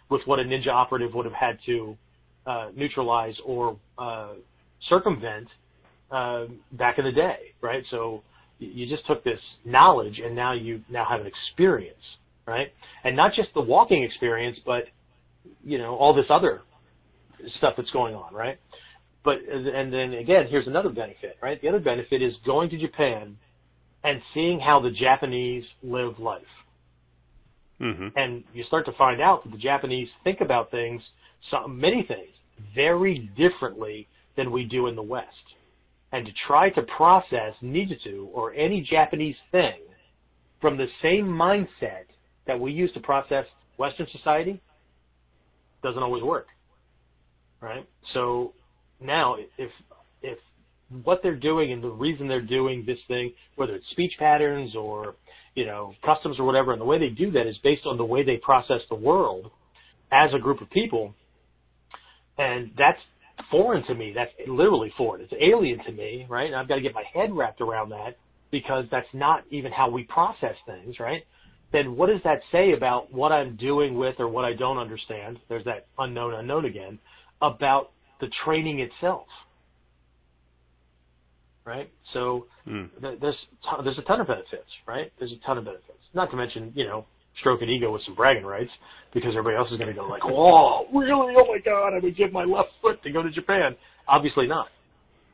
Speaker 2: with what a ninja operative would have had to uh, neutralize or uh, circumvent uh, back in the day, right? So you just took this knowledge and now you now have an experience right? And not just the walking experience, but you know all this other stuff that's going on, right? But and then again, here's another benefit, right? The other benefit is going to Japan and seeing how the Japanese live life.
Speaker 1: Mm-hmm.
Speaker 2: And you start to find out that the Japanese think about things, some, many things, very differently than we do in the West. And to try to process Ninjutsu or any Japanese thing from the same mindset that we use to process Western society doesn't always work, right? So now, if if what they're doing and the reason they're doing this thing, whether it's speech patterns or you know customs or whatever, and the way they do that is based on the way they process the world as a group of people, and that's foreign to me. That's literally foreign. It's alien to me, right? And I've got to get my head wrapped around that because that's not even how we process things, right? Then what does that say about what I'm doing with or what I don't understand? There's that unknown unknown again about the training itself, right? So mm. th- there's t- there's a ton of benefits, right? There's a ton of benefits. Not to mention, you know, stroke an ego with some bragging rights because everybody else is going to go like, "Whoa, really? Oh my God! I would give my left foot to go to Japan." Obviously not,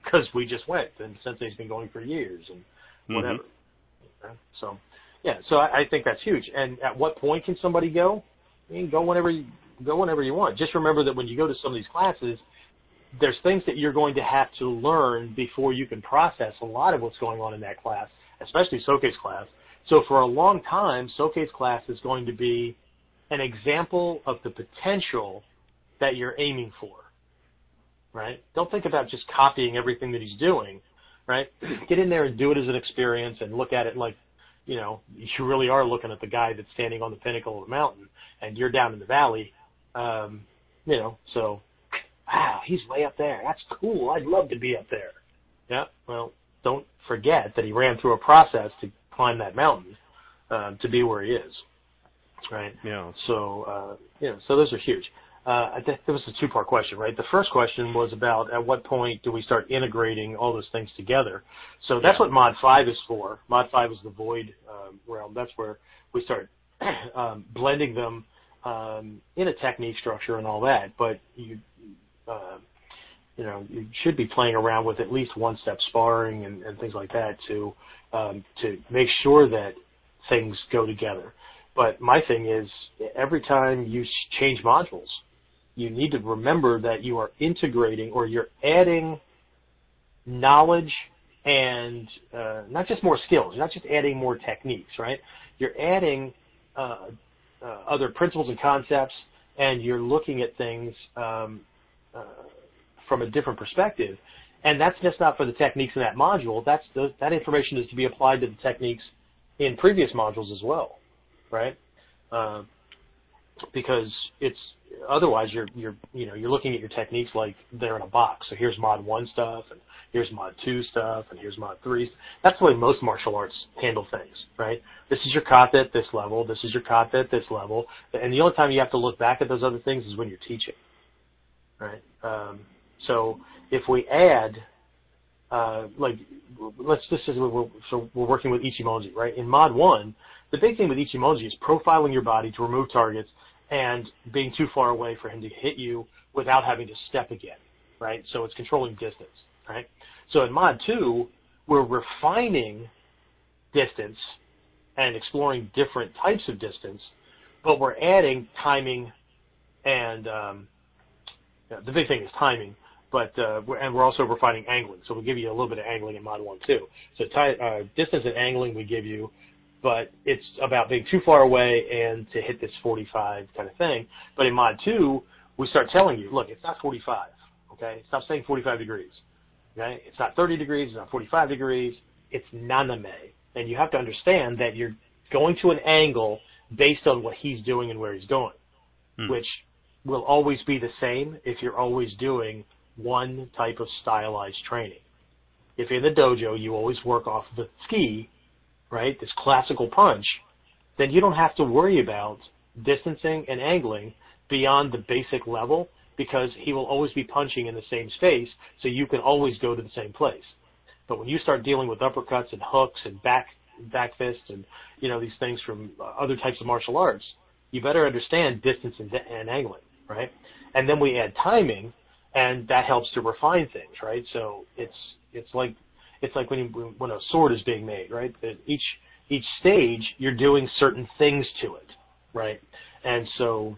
Speaker 2: because we just went, and Sensei's been going for years and mm-hmm. whatever. Mm-hmm. So, yeah, so I, I think that's huge. And at what point can somebody go? I mean, go whenever you go whenever you want. Just remember that when you go to some of these classes, there's things that you're going to have to learn before you can process a lot of what's going on in that class, especially Soke's class. So for a long time, Soke's class is going to be an example of the potential that you're aiming for. Right? Don't think about just copying everything that he's doing. Right? Get in there and do it as an experience and look at it like, you know, you really are looking at the guy that's standing on the pinnacle of the mountain and you're down in the valley. Um, you know, so wow, he's way up there. That's cool. I'd love to be up there. Yeah. Well, don't forget that he ran through a process to climb that mountain uh, to be where he is. Right.
Speaker 1: Yeah.
Speaker 2: So uh, yeah. So those are huge. Uh, I think there was a two-part question, right? The first question was about at what point do we start integrating all those things together. So that's what Mod 5 is for. Mod 5 is the void um, realm. That's where we start um, blending them um, in a technique structure and all that. But you you know, you should be playing around with at least one step sparring and, things like that to um, to make sure that things go together. But my thing is, every time you change modules, you need to remember that you are integrating or you're adding knowledge and uh, not just more skills. You're not just adding more techniques, right? You're adding uh, uh, other principles and concepts, and you're looking at things um, uh, from a different perspective. And that's just not for the techniques in that module. That's the, that information is to be applied to the techniques in previous modules as well, right? Because it's otherwise you're you're you know you're looking at your techniques like they're in a box. So here's mod one stuff, and here's mod two stuff, and here's mod three. That's the way most martial arts handle things, right? This is your kata at this level. This is your kata at this level, and the only time you have to look back at those other things is when you're teaching right? Um, so if we add, uh, like, let's just say we're, so we're working with Ichimonji, right? In Mod 1, the big thing with Ichimonji is profiling your body to remove targets and being too far away for him to hit you without having to step again, right? So it's controlling distance, right? So in Mod 2, we're refining distance and exploring different types of distance, but we're adding timing and um, the big thing is timing, but uh, we're, and we're also refining angling. So we'll give you a little bit of angling in Mod 1 too. So t- uh, distance and angling we give you, but it's about being too far away and to hit this 45 kind of thing. But in Mod 2, we start telling you, look, it's not 45. Okay, stop saying 45 degrees. Okay, it's not 30 degrees. It's not 45 degrees. It's naname, and you have to understand that you're going to an angle based on what he's doing and where he's going, hmm. which will always be the same if you're always doing one type of stylized training. If in the dojo you always work off the tsuki, right, this classical punch, then you don't have to worry about distancing and angling beyond the basic level because he will always be punching in the same space, so you can always go to the same place. But when you start dealing with uppercuts and hooks and back back fists and you know these things from uh, other types of martial arts, you better understand distance and, and angling right? And then we add timing, and that helps to refine things, right? So it's it's like it's like when you, when a sword is being made, right? Each each stage you're doing certain things to it, right? And so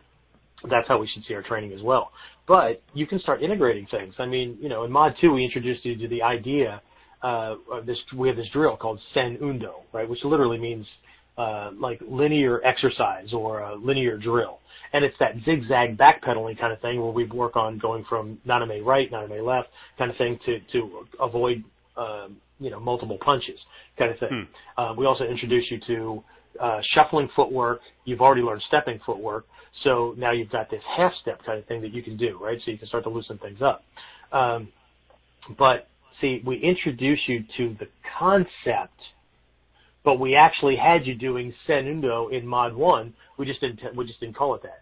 Speaker 2: that's how we should see our training as well. But you can start integrating things. I mean, you know, in Mod 2 we introduced you to the idea uh, of this. We have this drill called Sen Undo, right, which literally means uh, like linear exercise or a linear drill. And it's that zigzag backpedaling kind of thing where we work on going from naname right, naname left kind of thing to, to avoid, um, you know, multiple punches kind of thing. Hmm. Uh, we also introduce you to uh, shuffling footwork. You've already learned stepping footwork. So now you've got this half step kind of thing that you can do, right? So you can start to loosen things up. Um, but see, we introduce you to the concept but we actually had you doing Senundo in Mod 1. We just didn't, we just didn't call it that,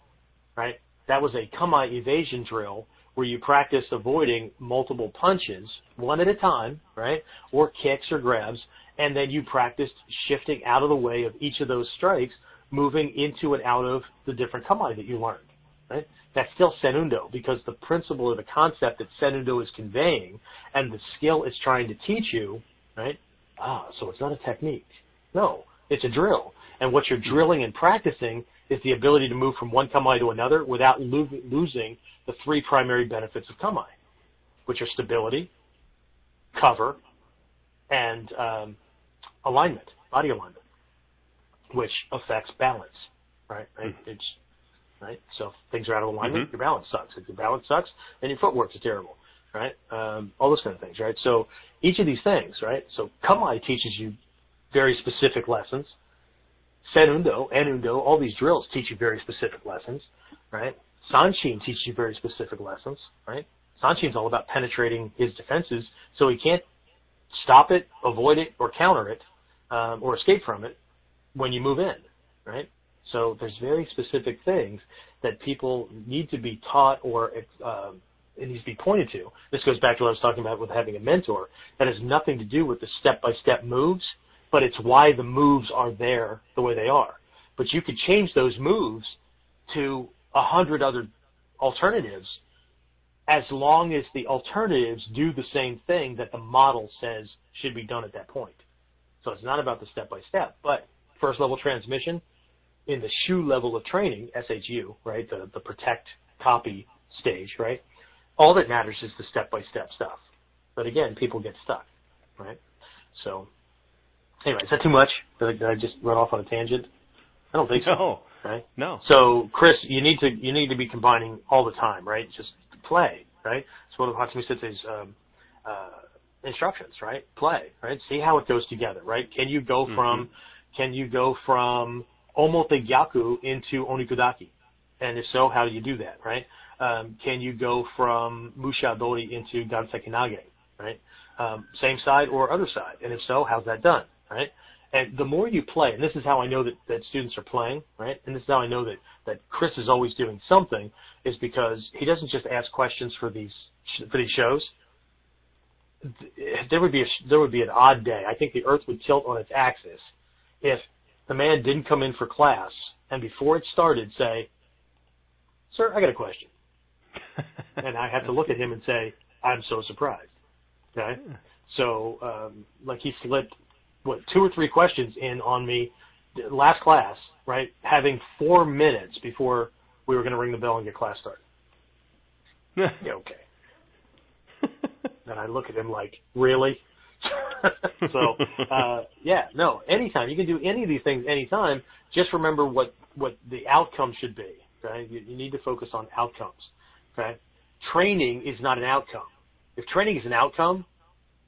Speaker 2: right? That was a kamae evasion drill where you practice avoiding multiple punches, one at a time, right? Or kicks or grabs, and then you practiced shifting out of the way of each of those strikes, moving into and out of the different kamae that you learned, right? That's still Senundo because the principle or the concept that Senundo is conveying and the skill it's trying to teach you, right? Ah, so it's not a technique. No, it's a drill. And what you're drilling and practicing is the ability to move from one kamae to another without lo- losing the three primary benefits of kamae, which are stability, cover, and um, alignment, body alignment, which affects balance. Right? right? Mm-hmm. It's right. So if things are out of alignment, mm-hmm. your balance sucks. If your balance sucks, then your footwork is terrible. Right? Um, all those kind of things. Right? So each of these things. Right? So kamae teaches you very specific lessons. Senundo, Enundo, all these drills teach you very specific lessons, right? Sanshin teaches you very specific lessons, right? Sanshin's all about penetrating his defenses, so he can't stop it, avoid it, or counter it, um, or escape from it when you move in, right? So there's very specific things that people need to be taught or uh, it needs to be pointed to. This goes back to what I was talking about with having a mentor. That has nothing to do with the step-by-step moves but it's why the moves are there the way they are. But you could change those moves to a hundred other alternatives as long as the alternatives do the same thing that the model says should be done at that point. So it's not about the step by step, but first level transmission in the SHU level of training, SHU, right, the, the protect copy stage, right? All that matters is the step by step stuff. But again, people get stuck, right? So Anyway, is that too much? Did I, just run off on a tangent? I don't think so.
Speaker 1: No.
Speaker 2: Right?
Speaker 1: No.
Speaker 2: So, Chris, you need to you need to be combining all the time, right? Just play, right? It's one of Hatsumi Sensei's um, uh, instructions, right? Play, right? See how it goes together, right? Can you go mm-hmm. from can you go from omote gyaku into onikudaki? And if so, how do you do that, right? Um, can you go from musha dori into ganseki nage, right? Um, same side or other side? And if so, how's that done? Right? And the more you play, and this is how I know that, that students are playing, right? And this is how I know that, that Chris is always doing something, is because he doesn't just ask questions for these for these shows. There would be a, there would be an odd day. I think the Earth would tilt on its axis if the man didn't come in for class and before it started say, "Sir, I got a question," and I have to look at him and say, "I'm so surprised." Okay, so um, like he slipped what two or three questions in on me last class, right? Having four minutes before we were going to ring the bell and get class started. yeah, okay. and I look at him like, really? so, uh, yeah, no, anytime. You can do any of these things anytime. Just remember what, what the outcome should be. Right, You, you need to focus on outcomes. Okay? Training is not an outcome. If training is an outcome,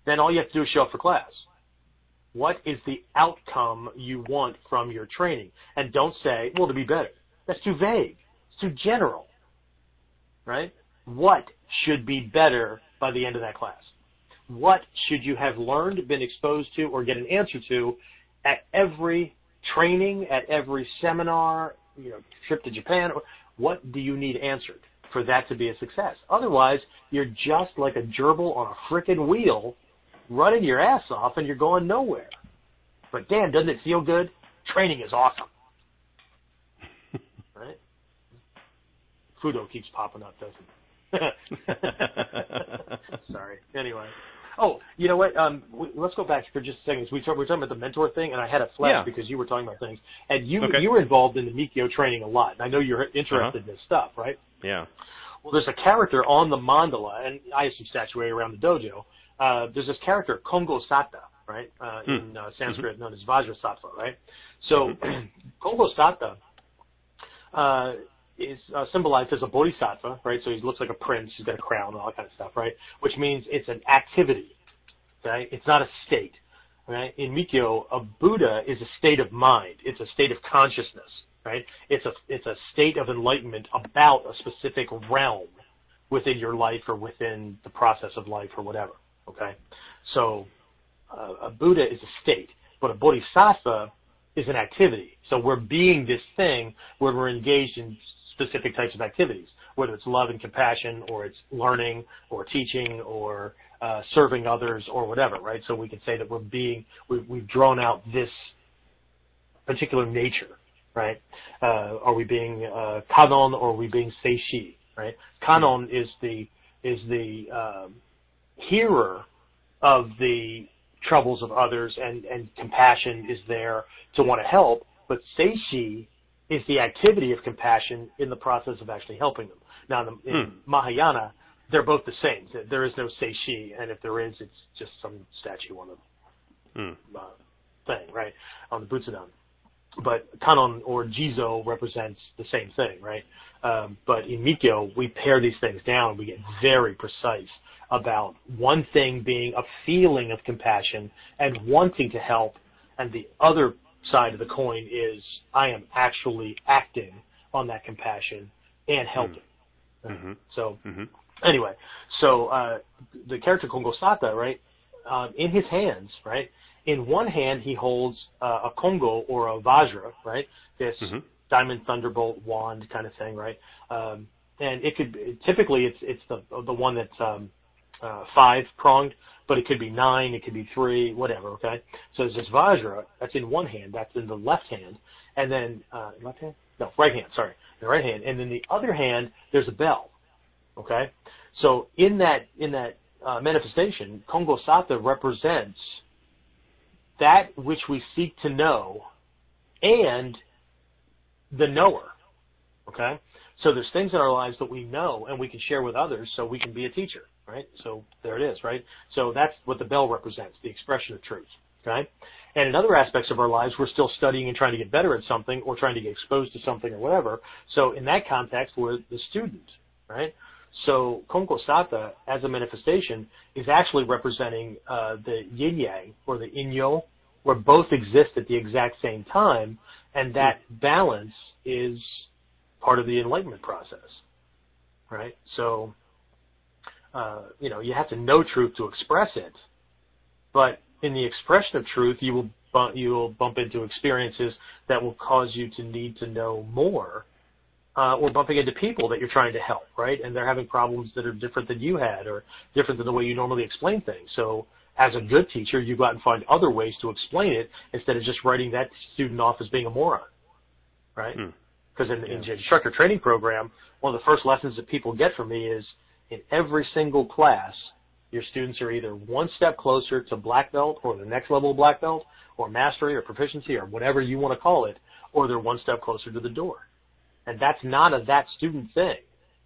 Speaker 2: then all you have to do is show up for class. What is the outcome you want from your training? And don't say, well, to be better. That's too vague. It's too general. Right? What should be better by the end of that class? What should you have learned, been exposed to, or get an answer to at every training, at every seminar, you know, trip to Japan? What do you need answered for that to be a success? Otherwise, you're just like a gerbil on a frickin' wheel running your ass off and you're going nowhere. But damn, doesn't it feel good? Training is awesome. right? Fudo keeps popping up, doesn't it? Sorry. Anyway. Oh, you know what? Um, we, let's go back for just a second. We, talk, we were talking about the mentor thing, and I had a flash
Speaker 1: yeah.
Speaker 2: because you were talking about things, and you
Speaker 1: okay.
Speaker 2: you were involved in the Mikkyo training a lot. And I know you're interested
Speaker 1: uh-huh.
Speaker 2: in this stuff, right?
Speaker 1: Yeah.
Speaker 2: Well, there's a character on the mandala, and I have some statuary around the dojo uh, there's this character Kongo Satta, right? Uh,
Speaker 1: Hmm.
Speaker 2: In uh, Sanskrit, known as Vajrasattva, right? So, Kongosatta uh, is uh, symbolized as a bodhisattva, right? So he looks like a prince. He's got a crown and all that kind of stuff, right? Which means it's an activity, right? It's not a state, right? In Mikkyo, a Buddha is a state of mind. It's a state of consciousness, right? It's a it's a state of enlightenment about a specific realm within your life or within the process of life or whatever, okay? So uh, a Buddha is a state, but a bodhisattva is an activity. So we're being this thing where we're engaged in specific types of activities, whether it's love and compassion, or it's learning, or teaching, or uh, serving others, or whatever, right? So we can say that we're being, we, we've drawn out this particular nature, right? Uh, are we being uh, kannon or are we being seishi, right? Kannon is the is the um, hearer of the troubles of others, and and compassion is there to want to help. But seishi is the activity of compassion in the process of actually helping them. Now, in, the, in Mahayana, they're both the same. There is no seishi, and if there is, it's just some statue on the
Speaker 1: Hmm.
Speaker 2: uh, thing, right, on the Butsudan. But kannon or jizo represents the same thing, right? Um, but in Mikkyo, we pare these things down. We get very precise about one thing being a feeling of compassion and wanting to help, and the other side of the coin is I am actually acting on that compassion and helping.
Speaker 1: Mhm.
Speaker 2: So
Speaker 1: Mhm.
Speaker 2: anyway, so uh, the character Kongosatta, right, um, in his hands, right, in one hand he holds uh, a Kongo or a Vajra, right, this
Speaker 1: Mhm.
Speaker 2: diamond thunderbolt wand kind of thing, right, um, and it could be, typically it's it's the the one that's um, uh, five pronged, but it could be nine, it could be three, whatever. Okay, so there's this Vajra that's in one hand, that's in the left hand, and then uh, left hand, no, right hand, sorry, the right hand, and then the other hand there's a bell. Okay, so in that in that uh, manifestation, Kongo Satta represents that which we seek to know and the knower. Okay, so there's things in our lives that we know and we can share with others, so we can be a teacher. Right, so there it is. Right, so that's what the bell represents, the expression of truth. Okay, and in other aspects of our lives, we're still studying and trying to get better at something or trying to get exposed to something or whatever. So in that context, we're the student. Right, so Kongo Satta, as a manifestation, is actually representing uh, the yin yang or the inyo, where both exist at the exact same time, and that balance is part of the enlightenment process, right? So, uh, you know, you have to know truth to express it, but in the expression of truth, you will bump, you will bump into experiences that will cause you to need to know more uh, or bumping into people that you're trying to help, right? And they're having problems that are different than you had or different than the way you normally explain things. So as a good teacher, you go out and find other ways to explain it instead of just writing that student off as being a moron, right?
Speaker 1: Hmm.
Speaker 2: Because in, in the instructor training program, one of the first lessons that people get from me is in every single class, your students are either one step closer to black belt or the next level of black belt or mastery or proficiency or whatever you want to call it, or they're one step closer to the door. And that's not a that student thing,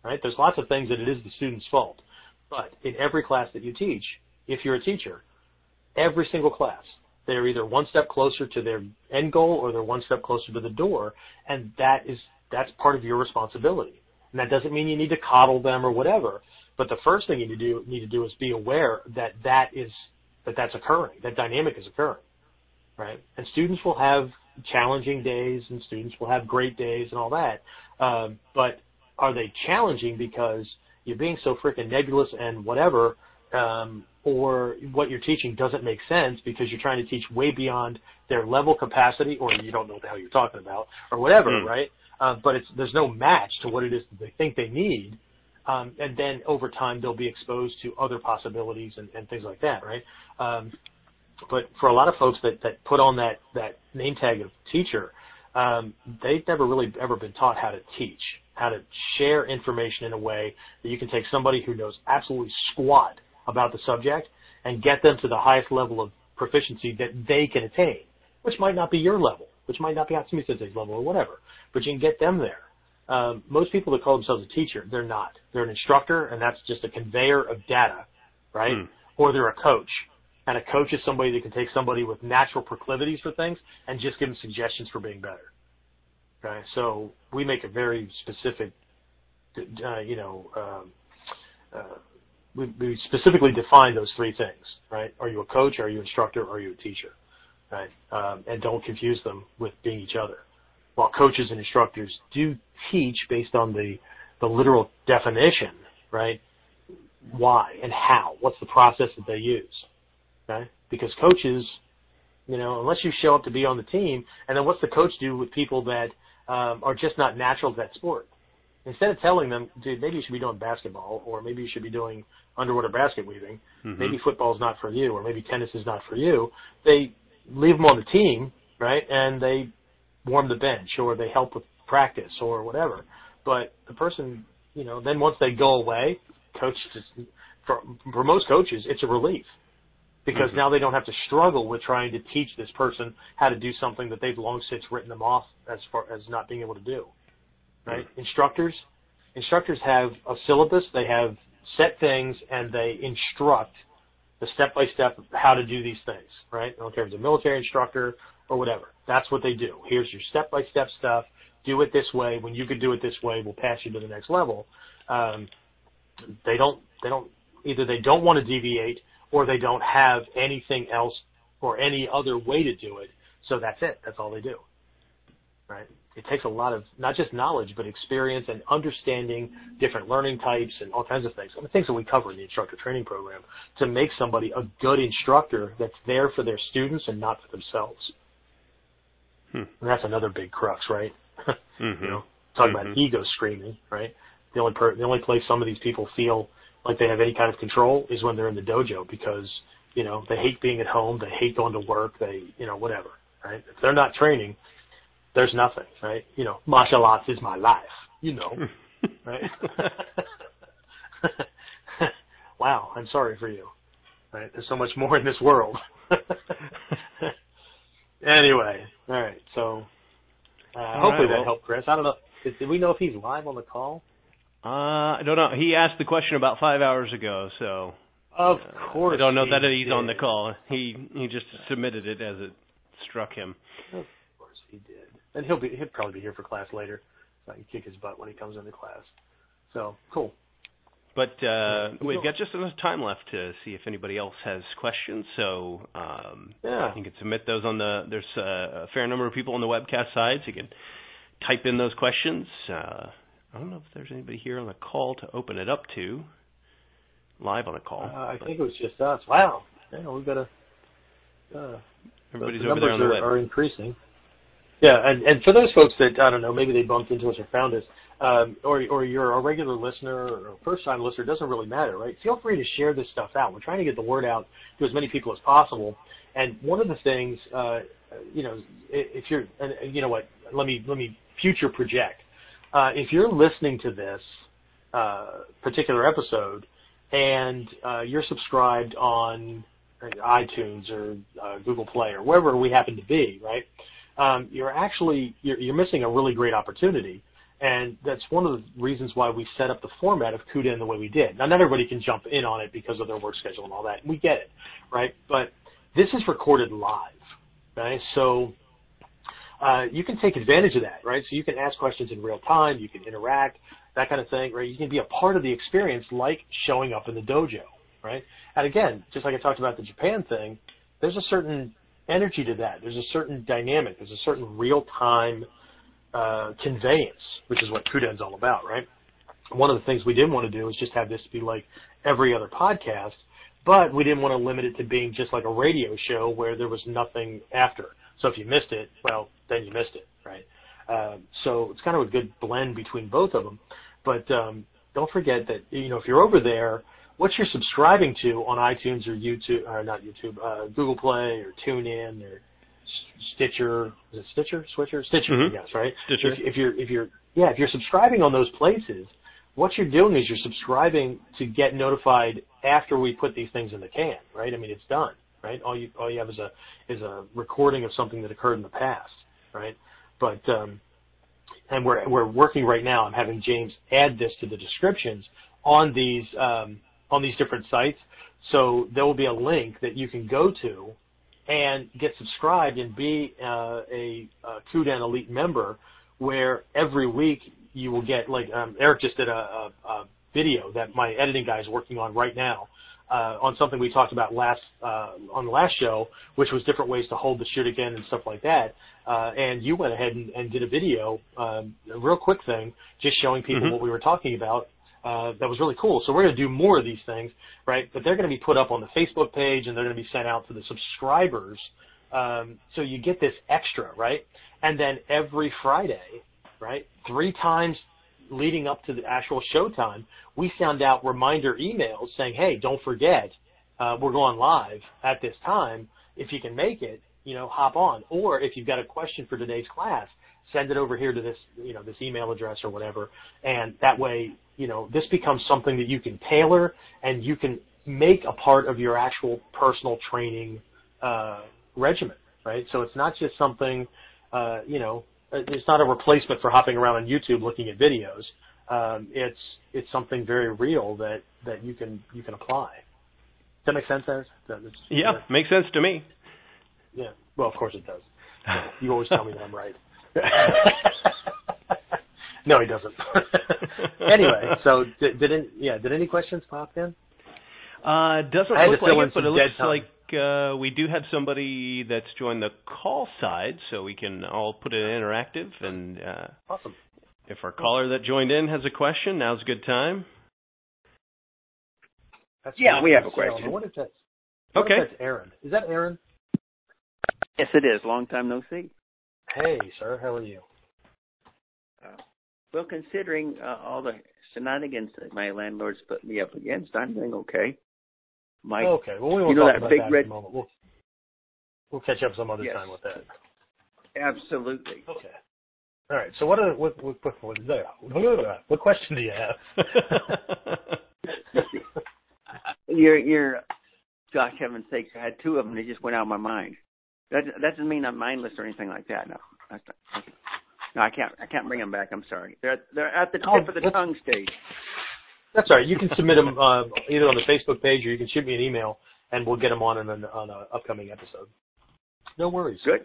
Speaker 2: right? There's lots of things that it is the student's fault. But in every class that you teach, if you're a teacher, every single class, they're either one step closer to their end goal or they're one step closer to the door, and that is that's part of your responsibility. And that doesn't mean you need to coddle them or whatever. But the first thing you need to do need to do is be aware that that is that that's occurring, that dynamic is occurring, right? And students will have challenging days, and students will have great days, and all that. Um, but are they challenging because you're being so freaking nebulous and whatever, um, or what you're teaching doesn't make sense because you're trying to teach way beyond their level capacity, or you don't know what the hell you're talking about, or whatever,
Speaker 1: Mm.
Speaker 2: right? Uh, but it's there's no match to what it is that they think they need. Um, and then over time they'll be exposed to other possibilities and, things like that, right? Um, but for a lot of folks that, put on that, name tag of teacher, um, they've never really ever been taught how to teach, how to share information in a way that you can take somebody who knows absolutely squat about the subject and get them to the highest level of proficiency that they can attain, which might not be your level, which might not be Hatsumi Sensei's level or whatever, but you can get them there. Um, most people that call themselves a teacher, they're not. They're an instructor, and that's just a conveyor of data, right?
Speaker 1: Hmm.
Speaker 2: Or they're a coach, And a coach is somebody that can take somebody with natural proclivities for things and just give them suggestions for being better. Okay, so we make a very specific, uh, you know, um, uh, we, we specifically define those three things, right? Are you a coach? Are you an instructor? Are you a teacher? Right? Um, and don't confuse them with being each other. While coaches and instructors do teach based on the, the literal definition, right? Why and how? What's the process that they use? Okay? Because coaches, you know, unless you show up to be on the team, and then what's the coach do with people that um, are just not natural to that sport? Instead of telling them, dude, maybe you should be doing basketball, or maybe you should be doing underwater basket weaving, mm-hmm. maybe football is not for you, or maybe tennis is not for you, they leave them on the team, right? And they warm the bench, or they help with practice, or whatever. But the person, you know, then once they go away, coach just for, for most coaches, it's a relief because mm-hmm. now they don't have to struggle with trying to teach this person how to do something that they've long since written them off as far as not being able to do. Right? Mm-hmm. Instructors, instructors have a syllabus, they have set things, and they instruct the step by step how to do these things. Right? I don't care if it's a military instructor or whatever. That's what they do. Here's your step by step stuff. Do it this way. When you can do it this way, we'll pass you to the next level. Um, they don't. They don't. Either they don't want to deviate or they don't have anything else or any other way to do it. So that's it. That's all they do. Right? It takes a lot of not just knowledge, but experience and understanding different learning types and all kinds of things. I mean, things that we cover in the instructor training program to make somebody a good instructor that's there for their students and not for themselves. Hmm. And that's another big crux, right? mm-hmm. You know, talking mm-hmm. about ego screaming, right? The only per- the only place some of these people feel like they have any kind of control is when they're in the dojo because you know they hate being at home, they hate going to work, they you know whatever, right? If they're not training, there's nothing, right? You know, martial arts is my life, you know, right? wow, I'm sorry for you. Right? There's so much more in this world. Anyway, all right. So uh, hopefully right, that helped, Chris. I don't know. Did, did we know if he's live on the call?
Speaker 1: Uh, I don't know. He asked the question about five hours ago, so.
Speaker 2: Of course.
Speaker 1: Uh, I don't know that he's did. on the call. He he just submitted it as it struck him.
Speaker 2: Of course he did, and he'll be he'll probably be here for class later. So I can kick his butt when he comes into class. So cool.
Speaker 1: But uh, we've got just enough time left to see if anybody else has questions. So um,
Speaker 2: yeah.
Speaker 1: you can submit those on the. There's a, a fair number of people on the webcast side, so you can type in those questions. Uh, I don't know if there's anybody here on the call to open it up to. Live on the call.
Speaker 2: Uh, I think it was just us. Wow. Yeah, we've got a. Uh,
Speaker 1: Everybody's
Speaker 2: the
Speaker 1: over there on the
Speaker 2: are,
Speaker 1: web.
Speaker 2: are increasing. Yeah, and and for those folks that I don't know, maybe they bumped into us or found us, um, or or you're a regular listener or first time listener, doesn't really matter, right? Feel free to share this stuff out. We're trying to get the word out to as many people as possible. And one of the things, uh, you know, if you're, you know what, let me let me future project uh, if you're listening to this uh, particular episode and uh, you're subscribed on iTunes or uh, Google Play or wherever we happen to be, right? Um, you're actually you're, you're, missing a really great opportunity, and that's one of the reasons why we set up the format of Kuden in the way we did. Now, not everybody can jump in on it because of their work schedule and all that. We get it, right? But this is recorded live, right? So uh, you can take advantage of that, right? So you can ask questions in real time, you can interact, that kind of thing, right? You can be a part of the experience like showing up in the dojo, right? And again, just like I talked about the Japan thing, there's a certain energy to that. There's a certain dynamic. There's a certain real time uh, conveyance, which is what Kuden's all about, right? One of the things we didn't want to do is just have this be like every other podcast, but we didn't want to limit it to being just like a radio show where there was nothing after. So if you missed it, well, then you missed it, right? Um, so it's kind of a good blend between both of them. But um, don't forget that you know if you're over there, what you're subscribing to on iTunes or YouTube, or not YouTube, uh, Google Play or TuneIn or Stitcher, is it Stitcher, Switcher, Stitcher, mm-hmm. yes, right?
Speaker 1: Stitcher.
Speaker 2: If, if you're if you're yeah, if you're subscribing on those places, what you're doing is you're subscribing to get notified after we put these things in the can, right? I mean, it's done right? All you all you have is a is a recording of something that occurred in the past, right? But um, and we're we're working right now. I'm having James add this to the descriptions on these um, on these different sites. So there will be a link that you can go to and get subscribed and be uh, a, a Kuden Elite member, where every week you will get like um, Eric just did a, a, a video that my editing guy is working on right now uh, on something we talked about last uh, on the last show, which was different ways to hold the shoot again and stuff like that. Uh, and you went ahead and, and did a video, um, a real quick thing, just showing people
Speaker 1: Mhm.
Speaker 2: what we were talking about. Uh, that was really cool. So we're going to do more of these things, right? But they're going to be put up on the Facebook page and they're going to be sent out to the subscribers. Um, so you get this extra, right? And then every Friday, right, three times leading up to the actual showtime, we send out reminder emails saying, "Hey, don't forget, uh, we're going live at this time. If you can make it, you know, hop on. Or if you've got a question for today's class, send it over here to this, you know, this email address or whatever. And that way, you know, this becomes something that you can tailor and you can make a part of your actual personal training uh, regimen, right? So it's not just something, uh, you know, it's not a replacement for hopping around on YouTube looking at videos. Um, it's it's something very real that that you can you can apply. Does that make sense? That- that's-
Speaker 1: Yeah, makes sense to me.
Speaker 2: yeah. Well, of course it does. You always tell me that I'm right. no, he doesn't. anyway, so did, did any, yeah, did any questions pop in?
Speaker 1: Uh, doesn't
Speaker 2: I had to
Speaker 1: look like it, but it looks
Speaker 2: time.
Speaker 1: like uh, we do have somebody that's joined the call side, so we can all put it interactive. And uh,
Speaker 2: Awesome.
Speaker 1: if our caller that joined in has a question, now's a good time.
Speaker 2: That's
Speaker 4: Yeah, we have a question.
Speaker 2: What if that's what
Speaker 1: Okay.
Speaker 2: if that's Aaron? Is that Aaron?
Speaker 4: Yes, it is. Long time no see.
Speaker 2: Hey, sir, how are you?
Speaker 4: Well, considering uh, all the shenanigans that my landlord's put me up against, I'm doing okay. My
Speaker 2: okay, well we won't
Speaker 4: you know
Speaker 2: talk
Speaker 4: that
Speaker 2: about
Speaker 4: big
Speaker 2: that
Speaker 4: red-
Speaker 2: moment. We'll we'll catch up some other
Speaker 4: Yes.
Speaker 2: time with that.
Speaker 4: absolutely.
Speaker 2: Okay. All right. So what are, what what what what, what question do you have?
Speaker 4: You're you're gosh heaven's sakes, I had two of them. They just went out of my mind. That that doesn't mean I'm mindless or anything like that. No, that's not, no, I can't. I can't bring them back. I'm sorry. They're they're at the tip
Speaker 2: Oh,
Speaker 4: of the tongue stage.
Speaker 2: That's all right. You can submit them uh, either on the Facebook page or you can shoot me an email, and we'll get them on in an on an upcoming episode. No worries.
Speaker 4: Good.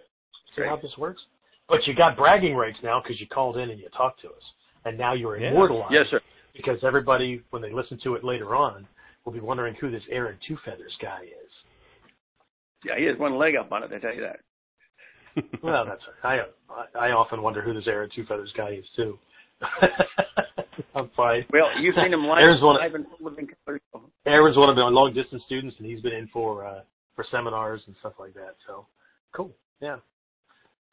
Speaker 2: See
Speaker 4: Great.
Speaker 2: how this works? But you got bragging rights now because you called in and you talked to us, and now you're
Speaker 1: Yeah.
Speaker 2: immortalized.
Speaker 4: Yes, sir.
Speaker 2: Because everybody, when they listen to it later on, will be wondering who this Aaron Two Feathers guy is.
Speaker 4: Yeah, he has one leg up on it. I tell you that.
Speaker 2: Well, that's I I often wonder who this Aaron Two Feathers guy is too. I'm fine.
Speaker 4: Well, you've seen him live,
Speaker 2: Aaron's one of-
Speaker 4: live in living color. so
Speaker 2: Aaron's one of my long distance students, and he's been in for uh, for seminars and stuff like that. So cool. Yeah.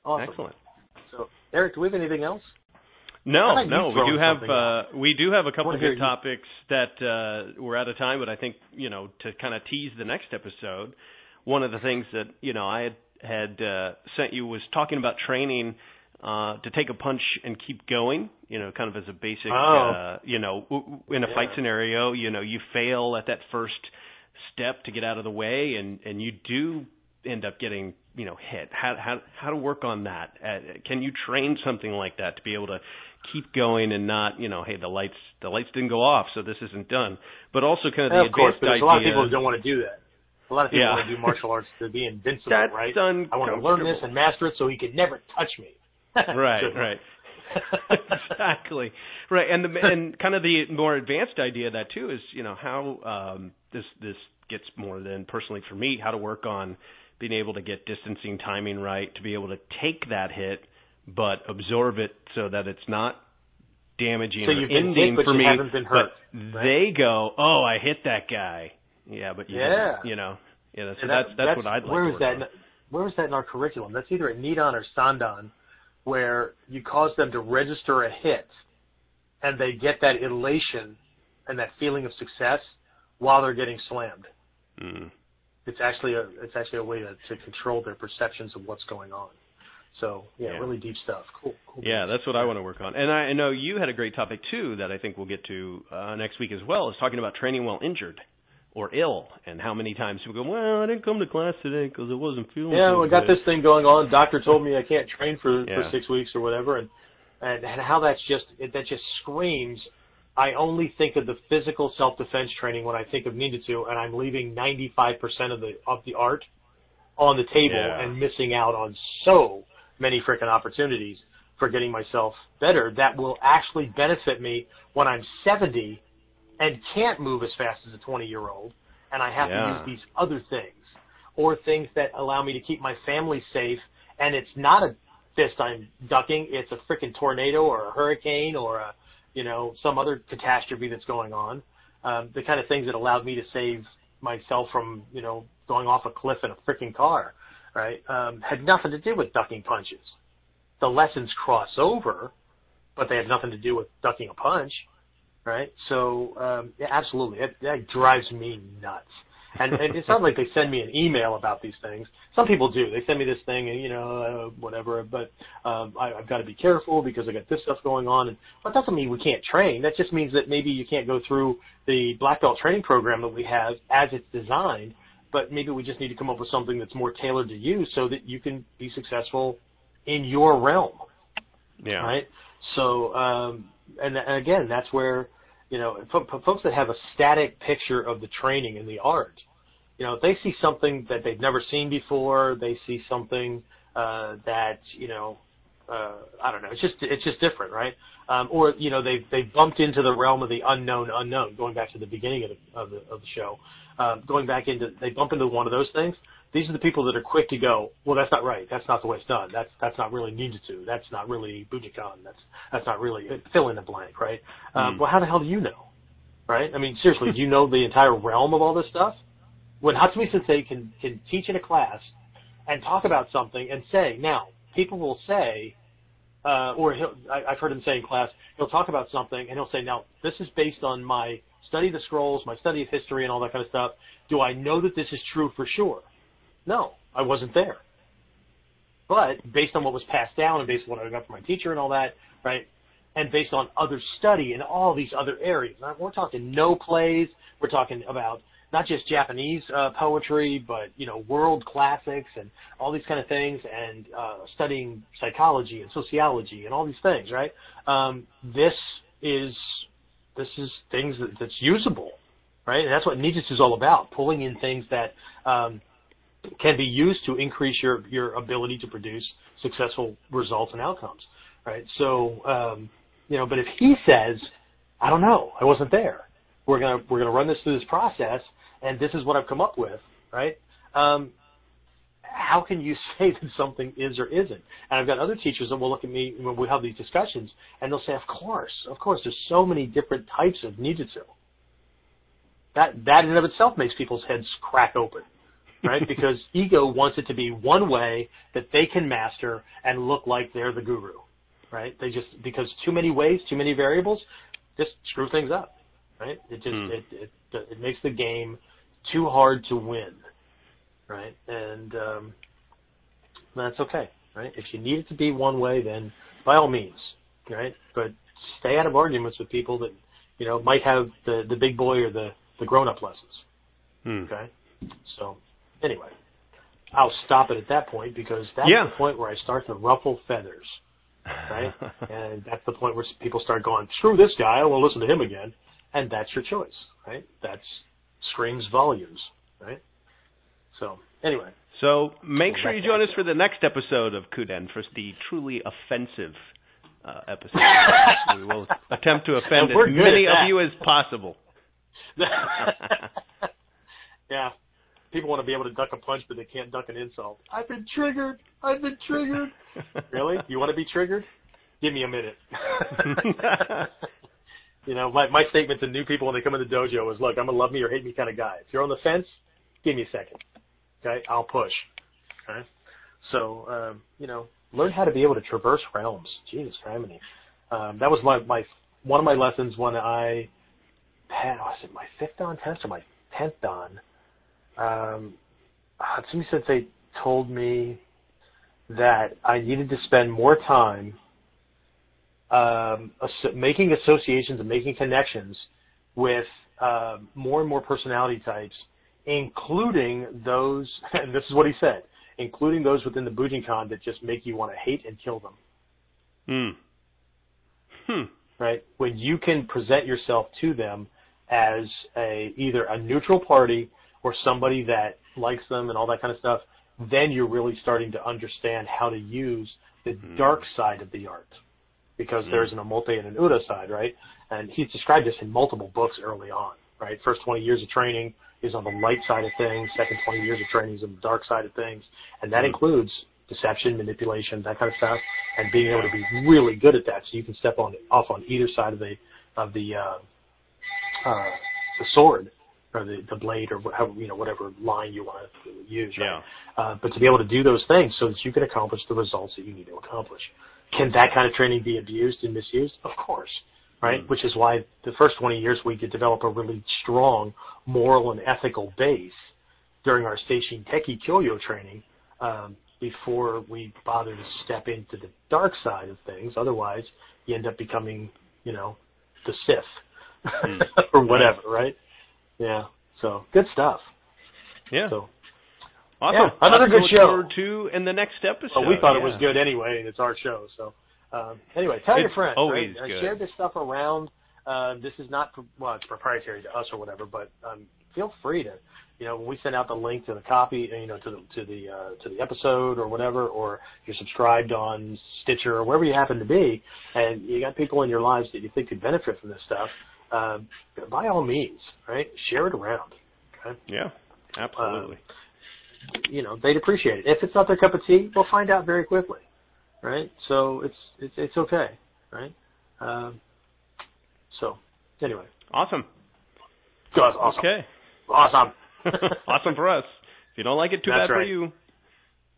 Speaker 2: Awesome.
Speaker 1: Excellent.
Speaker 2: So Eric, do we have anything else?
Speaker 1: No, no, we do have uh, we do have a couple of
Speaker 2: hear
Speaker 1: good
Speaker 2: you.
Speaker 1: topics that uh, we're out of time, but I think you know to kind of tease the next episode. One of the things that you know I had had uh, sent you was talking about training uh, to take a punch and keep going. You know, kind of as a basic,
Speaker 2: Oh.
Speaker 1: uh, you know, w- w- in a fight scenario, you know, you fail at that first step to get out of the way, and and you do end up getting you know hit. How how how to work on that? Uh, can you train something like that to be able to keep going and not you know hey the lights the lights didn't go off so this isn't done, but also kind of the
Speaker 2: of course,
Speaker 1: advanced
Speaker 2: but a lot of people who don't want to do that. A lot of people
Speaker 1: Yeah.
Speaker 2: want to do martial arts to be invincible,
Speaker 1: That's
Speaker 2: right? I want to learn this and master it so he could never touch me.
Speaker 1: right right exactly right and the and kind of the more advanced idea of that too is you know how um this this gets more than personally for me how to work on being able to get distancing timing right to be able to take that hit but absorb it so that it's not damaging
Speaker 2: So
Speaker 1: or
Speaker 2: you've been
Speaker 1: ending
Speaker 2: hit, but
Speaker 1: for
Speaker 2: you
Speaker 1: me
Speaker 2: haven't been hurt,
Speaker 1: but
Speaker 2: right?
Speaker 1: they go oh i hit that guy yeah but you
Speaker 2: Yeah.
Speaker 1: you know yeah so that's,
Speaker 2: that-
Speaker 1: that's what i'd like
Speaker 2: Where
Speaker 1: to
Speaker 2: is that?
Speaker 1: on.
Speaker 2: In, where is that in our curriculum? That's either at Nidan or Sandan, where you cause them to register a hit, and they get that elation and that feeling of success while they're getting slammed.
Speaker 1: Mm.
Speaker 2: It's actually a it's actually a way to, to control their perceptions of what's going on. So yeah,
Speaker 1: Yeah.
Speaker 2: really deep stuff. Cool. cool
Speaker 1: Yeah, that's what I want to work on. And I know you had a great topic too that I think we'll get to uh, next week as well. Is talking about training while injured or ill, and how many times people go, "Well, I didn't come to class today because I wasn't feeling."
Speaker 2: Yeah, we got
Speaker 1: good."
Speaker 2: this thing going on. Doctor told me I can't train for
Speaker 1: Yeah.
Speaker 2: for six weeks or whatever, and and, and how that's just it, that just screams I only think of the physical self-defense training when I think of ninjutsu, and I'm leaving 95% of the of the art on the table
Speaker 1: Yeah.
Speaker 2: and missing out on so many freaking opportunities for getting myself better that will actually benefit me when I'm 70 and can't move as fast as a 20 year old, and I have
Speaker 1: Yeah.
Speaker 2: to use these other things or things that allow me to keep my family safe. And it's not a fist I'm ducking; it's a freaking tornado or a hurricane or a you know some other catastrophe that's going on. Um, the kind of things that allowed me to save myself from you know going off a cliff in a freaking car, right? Um, had nothing to do with ducking punches. The lessons cross over, but they have nothing to do with ducking a punch, right? So um, yeah, absolutely, that, that drives me nuts. And, and it's not like they send me an email about these things. Some people do. They send me this thing, and you know, uh, whatever. But um, I, I've got to be careful because I got this stuff going on. And but that doesn't mean we can't train. That just means that maybe you can't go through the black belt training program that we have as it's designed. But maybe we just need to come up with something that's more tailored to you, so that you can be successful in your realm
Speaker 1: Yeah.
Speaker 2: right? So, um, and, and again, that's where, you know, fo- fo- folks that have a static picture of the training and the art, you know, if they see something that they've never seen before, they see something uh, that, you know, uh, I don't know, it's just it's just different, right? Um, or you know, they've they've bumped into the realm of the unknown unknown. Going back to the beginning of the of the, of the show, um, going back into they bump into one of those things. These are the people that are quick to go. Well, that's not right. That's not the way it's done. That's that's not really ninjutsu. That's not really Budokan. That's that's not really fill in the blank, right? Um,
Speaker 1: Mm.
Speaker 2: well, how the hell do you know, right? I mean, seriously, do you know the entire realm of all this stuff? When Hatsumi Sensei can can teach in a class and talk about something and say, now people will say, uh, or he'll, I, I've heard him say in class, he'll talk about something and he'll say, now this is based on my study of the scrolls, my study of history, and all that kind of stuff. Do I know that this is true for sure? No, I wasn't there. But based on what was passed down and based on what I got from my teacher and all that, right? And based on other study in all these other areas. We're talking Noh plays. We're talking about not just Japanese uh, poetry, but you know, world classics and all these kind of things, and uh, studying psychology and sociology and all these things, right? Um, this is this is things that, that's usable, right? And that's what Ninjutsu is all about: pulling in things that um, can be used to increase your your ability to produce successful results and outcomes, right? So, um, you know, but if he says, "I don't know, I wasn't there," we're gonna we're gonna run this through this process, and this is what I've come up with, right? Um, how can you say that something is or isn't? And I've got other teachers that will look at me when we have these discussions, and they'll say, "Of course, of course, there's so many different types of ninjutsu." That that in and of itself makes people's heads crack open, right? because ego wants it to be one way that they can master and look like they're the guru, right? They just because too many ways, too many variables, just screw things up, right? It just
Speaker 1: Hmm.
Speaker 2: it, it it makes the game too hard to win, right? And um, that's okay, right? If you need it to be one way, then by all means, right? But stay out of arguments with people that you know might have the the big boy or the the grown up lessons.
Speaker 1: Hmm.
Speaker 2: Okay. So anyway, I'll stop it at that point because that's
Speaker 1: Yeah.
Speaker 2: the point where I start to ruffle feathers, right? and that's the point where people start going, "Screw this guy! I won't listen to him again." And that's your choice, right? That's screams volumes, right? So anyway,
Speaker 1: So make sure you join us for the next episode of Kuden for the truly offensive uh, episode. we will attempt to offend as many of you as possible.
Speaker 2: yeah, people want to be able to duck a punch, but they can't duck an insult. I've been triggered. I've been triggered. really? You want to be triggered? Give me a minute. you know, my my statement to new people when they come in the dojo is, look, I'm a love me or hate me kind of guy. If you're on the fence, give me a second. Okay, I'll push. Okay, so um, you know, learn how to be able to traverse realms. Jesus, criminy. Um, that was my my one of my lessons when I had was it my fifth dan test or my tenth dan. Um, Hatsumi Sensei told me that I needed to spend more time um, as- making associations and making connections with um, more and more personality types, including those, and this is what he said, including those within the Bujinkan that just make you want to hate and kill them.
Speaker 1: Hmm. Hmm.
Speaker 2: right? When you can present yourself to them as a either a neutral party or somebody that likes them and all that kind of stuff, then you're really starting to understand how to use the mm. dark side of the art because mm. there's an Omote and an Ura side, right? And he's described this in multiple books early on, right? First 20 years of training is on the light side of things. Second 20 years of training is on the dark side of things. And that mm. includes deception, manipulation, that kind of stuff, and being able to be really good at that so you can step on off on either side of the, of the, uh, uh, the sword or the, the blade or whatever, you know, whatever line you want to use. Right? Yeah. Uh, but to be able to do those things so that you can accomplish the results that you need to accomplish. Can that kind of training be abused and misused? Of course. Right? Mm. Which is why the first 20 years we could develop a really strong moral and ethical base during our Seishin Teki Kyoyo training um, before we bother to step into the dark side of things. Otherwise, you end up becoming, you know, the Sith mm. or whatever, right? Yeah. So good stuff.
Speaker 1: Yeah.
Speaker 2: So
Speaker 1: awesome.
Speaker 2: Yeah, another good show.
Speaker 1: to in the next episode.
Speaker 2: Well, we thought
Speaker 1: yeah.
Speaker 2: it was good anyway, and it's our show. So um, anyway, tell
Speaker 1: it's
Speaker 2: your friends.
Speaker 1: Always
Speaker 2: right?
Speaker 1: good.
Speaker 2: Share this stuff around. Uh, this is not well, it's proprietary to us or whatever, but um, feel free to you know, when we send out the link to the copy, you know, to the to the uh, to the episode or whatever, or you're subscribed on Stitcher or wherever you happen to be, and you got people in your lives that you think could benefit from this stuff, uh, by all means, right? Share it around. Okay?
Speaker 1: Yeah, absolutely.
Speaker 2: Uh, you know, they'd appreciate it. If it's not their cup of tea, we'll find out very quickly, right? So it's it's it's okay, right? Um, so anyway,
Speaker 1: awesome.
Speaker 2: Awesome.
Speaker 1: Okay,
Speaker 2: awesome.
Speaker 1: awesome for us. If you don't like it, too
Speaker 2: That's
Speaker 1: bad
Speaker 2: right.
Speaker 1: for you.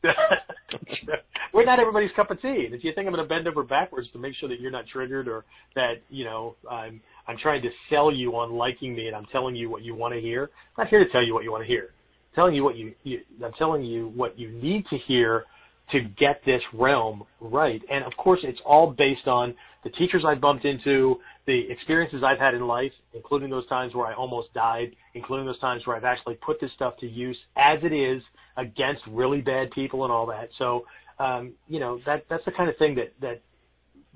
Speaker 2: We're not everybody's cup of tea. And if you think I'm going to bend over backwards to make sure that you're not triggered or that, you know, I'm I'm trying to sell you on liking me and I'm telling you what you want to hear, I'm not here to tell you what you want to hear. I'm telling you what you, you I'm telling you what you need to hear to get this realm right. And of course, it's all based on the teachers I've bumped into, the experiences I've had in life, including those times where I almost died, including those times where I've actually put this stuff to use as it is against really bad people and all that. So, um, you know, that that's the kind of thing that that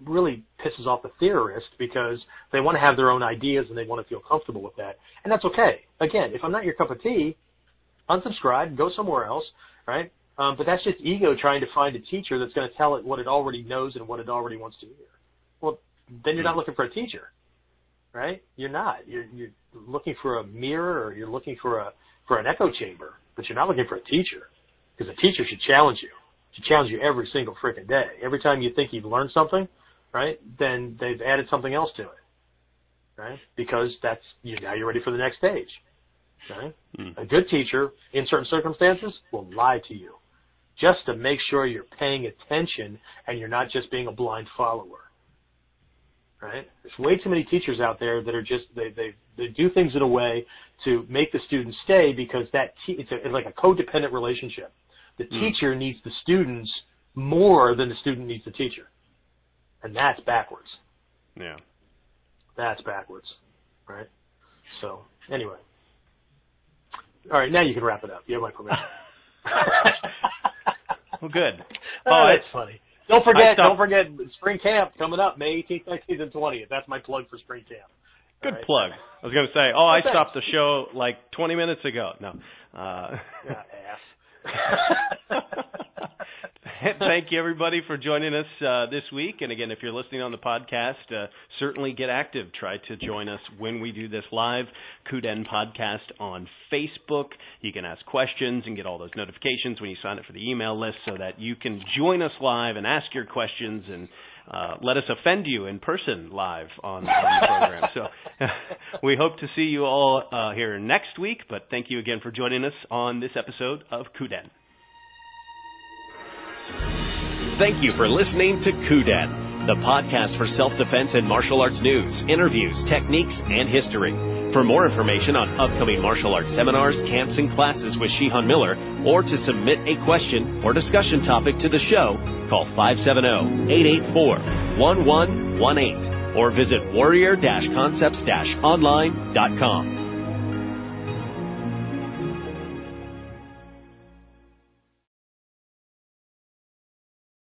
Speaker 2: really pisses off the theorist because they want to have their own ideas and they want to feel comfortable with that. And that's okay. Again, if I'm not your cup of tea, unsubscribe, go somewhere else, right? Um, but that's just ego trying to find a teacher that's going to tell it what it already knows and what it already wants to hear. Well, then you're not looking for a teacher, right? You're not. You're, you're looking for a mirror or you're looking for a for an echo chamber, but you're not looking for a teacher because a teacher should challenge you. Should challenge you every single freaking day. Every time you think you've learned something, right? Then they've added something else to it, right? Because that's you now you're ready for the next stage. Right? Mm. A good teacher, in certain circumstances, will lie to you just to make sure you're paying attention and you're not just being a blind follower. Right? There's way too many teachers out there that are just they they they do things in a way to make the student stay because that te- it's, a, it's like a codependent relationship. The mm. teacher needs the students more than the student needs the teacher, and that's backwards.
Speaker 1: Yeah,
Speaker 2: that's backwards, right? So anyway, all right, now you can wrap it up. You have my permission.
Speaker 1: well, good.
Speaker 2: Oh, oh that's funny. Don't forget, don't forget spring camp coming up May 18th, 19th, and 20th. That's my plug for spring camp.
Speaker 1: Good
Speaker 2: right.
Speaker 1: plug. I was going to say, oh, I stopped the show like 20 minutes ago. No. Uh,
Speaker 2: yeah, ass.
Speaker 1: Thank you, everybody, for joining us uh, this week. And again, if you're listening on the podcast, uh, certainly get active. Try to join us when we do this live Kuden podcast on Facebook. You can ask questions and get all those notifications when you sign up for the email list so that you can join us live and ask your questions and uh, let us offend you in person live on, on the program. so we hope to see you all uh, here next week. But thank you again for joining us on this episode of Kuden.
Speaker 3: Thank you for listening to Kuden, the podcast for self-defense and martial arts news, interviews, techniques, and history. For more information on upcoming martial arts seminars, camps, and classes with Shihan Miller, or to submit a question or discussion topic to the show, call 570-884-1118 or visit warrior-concepts-online.com.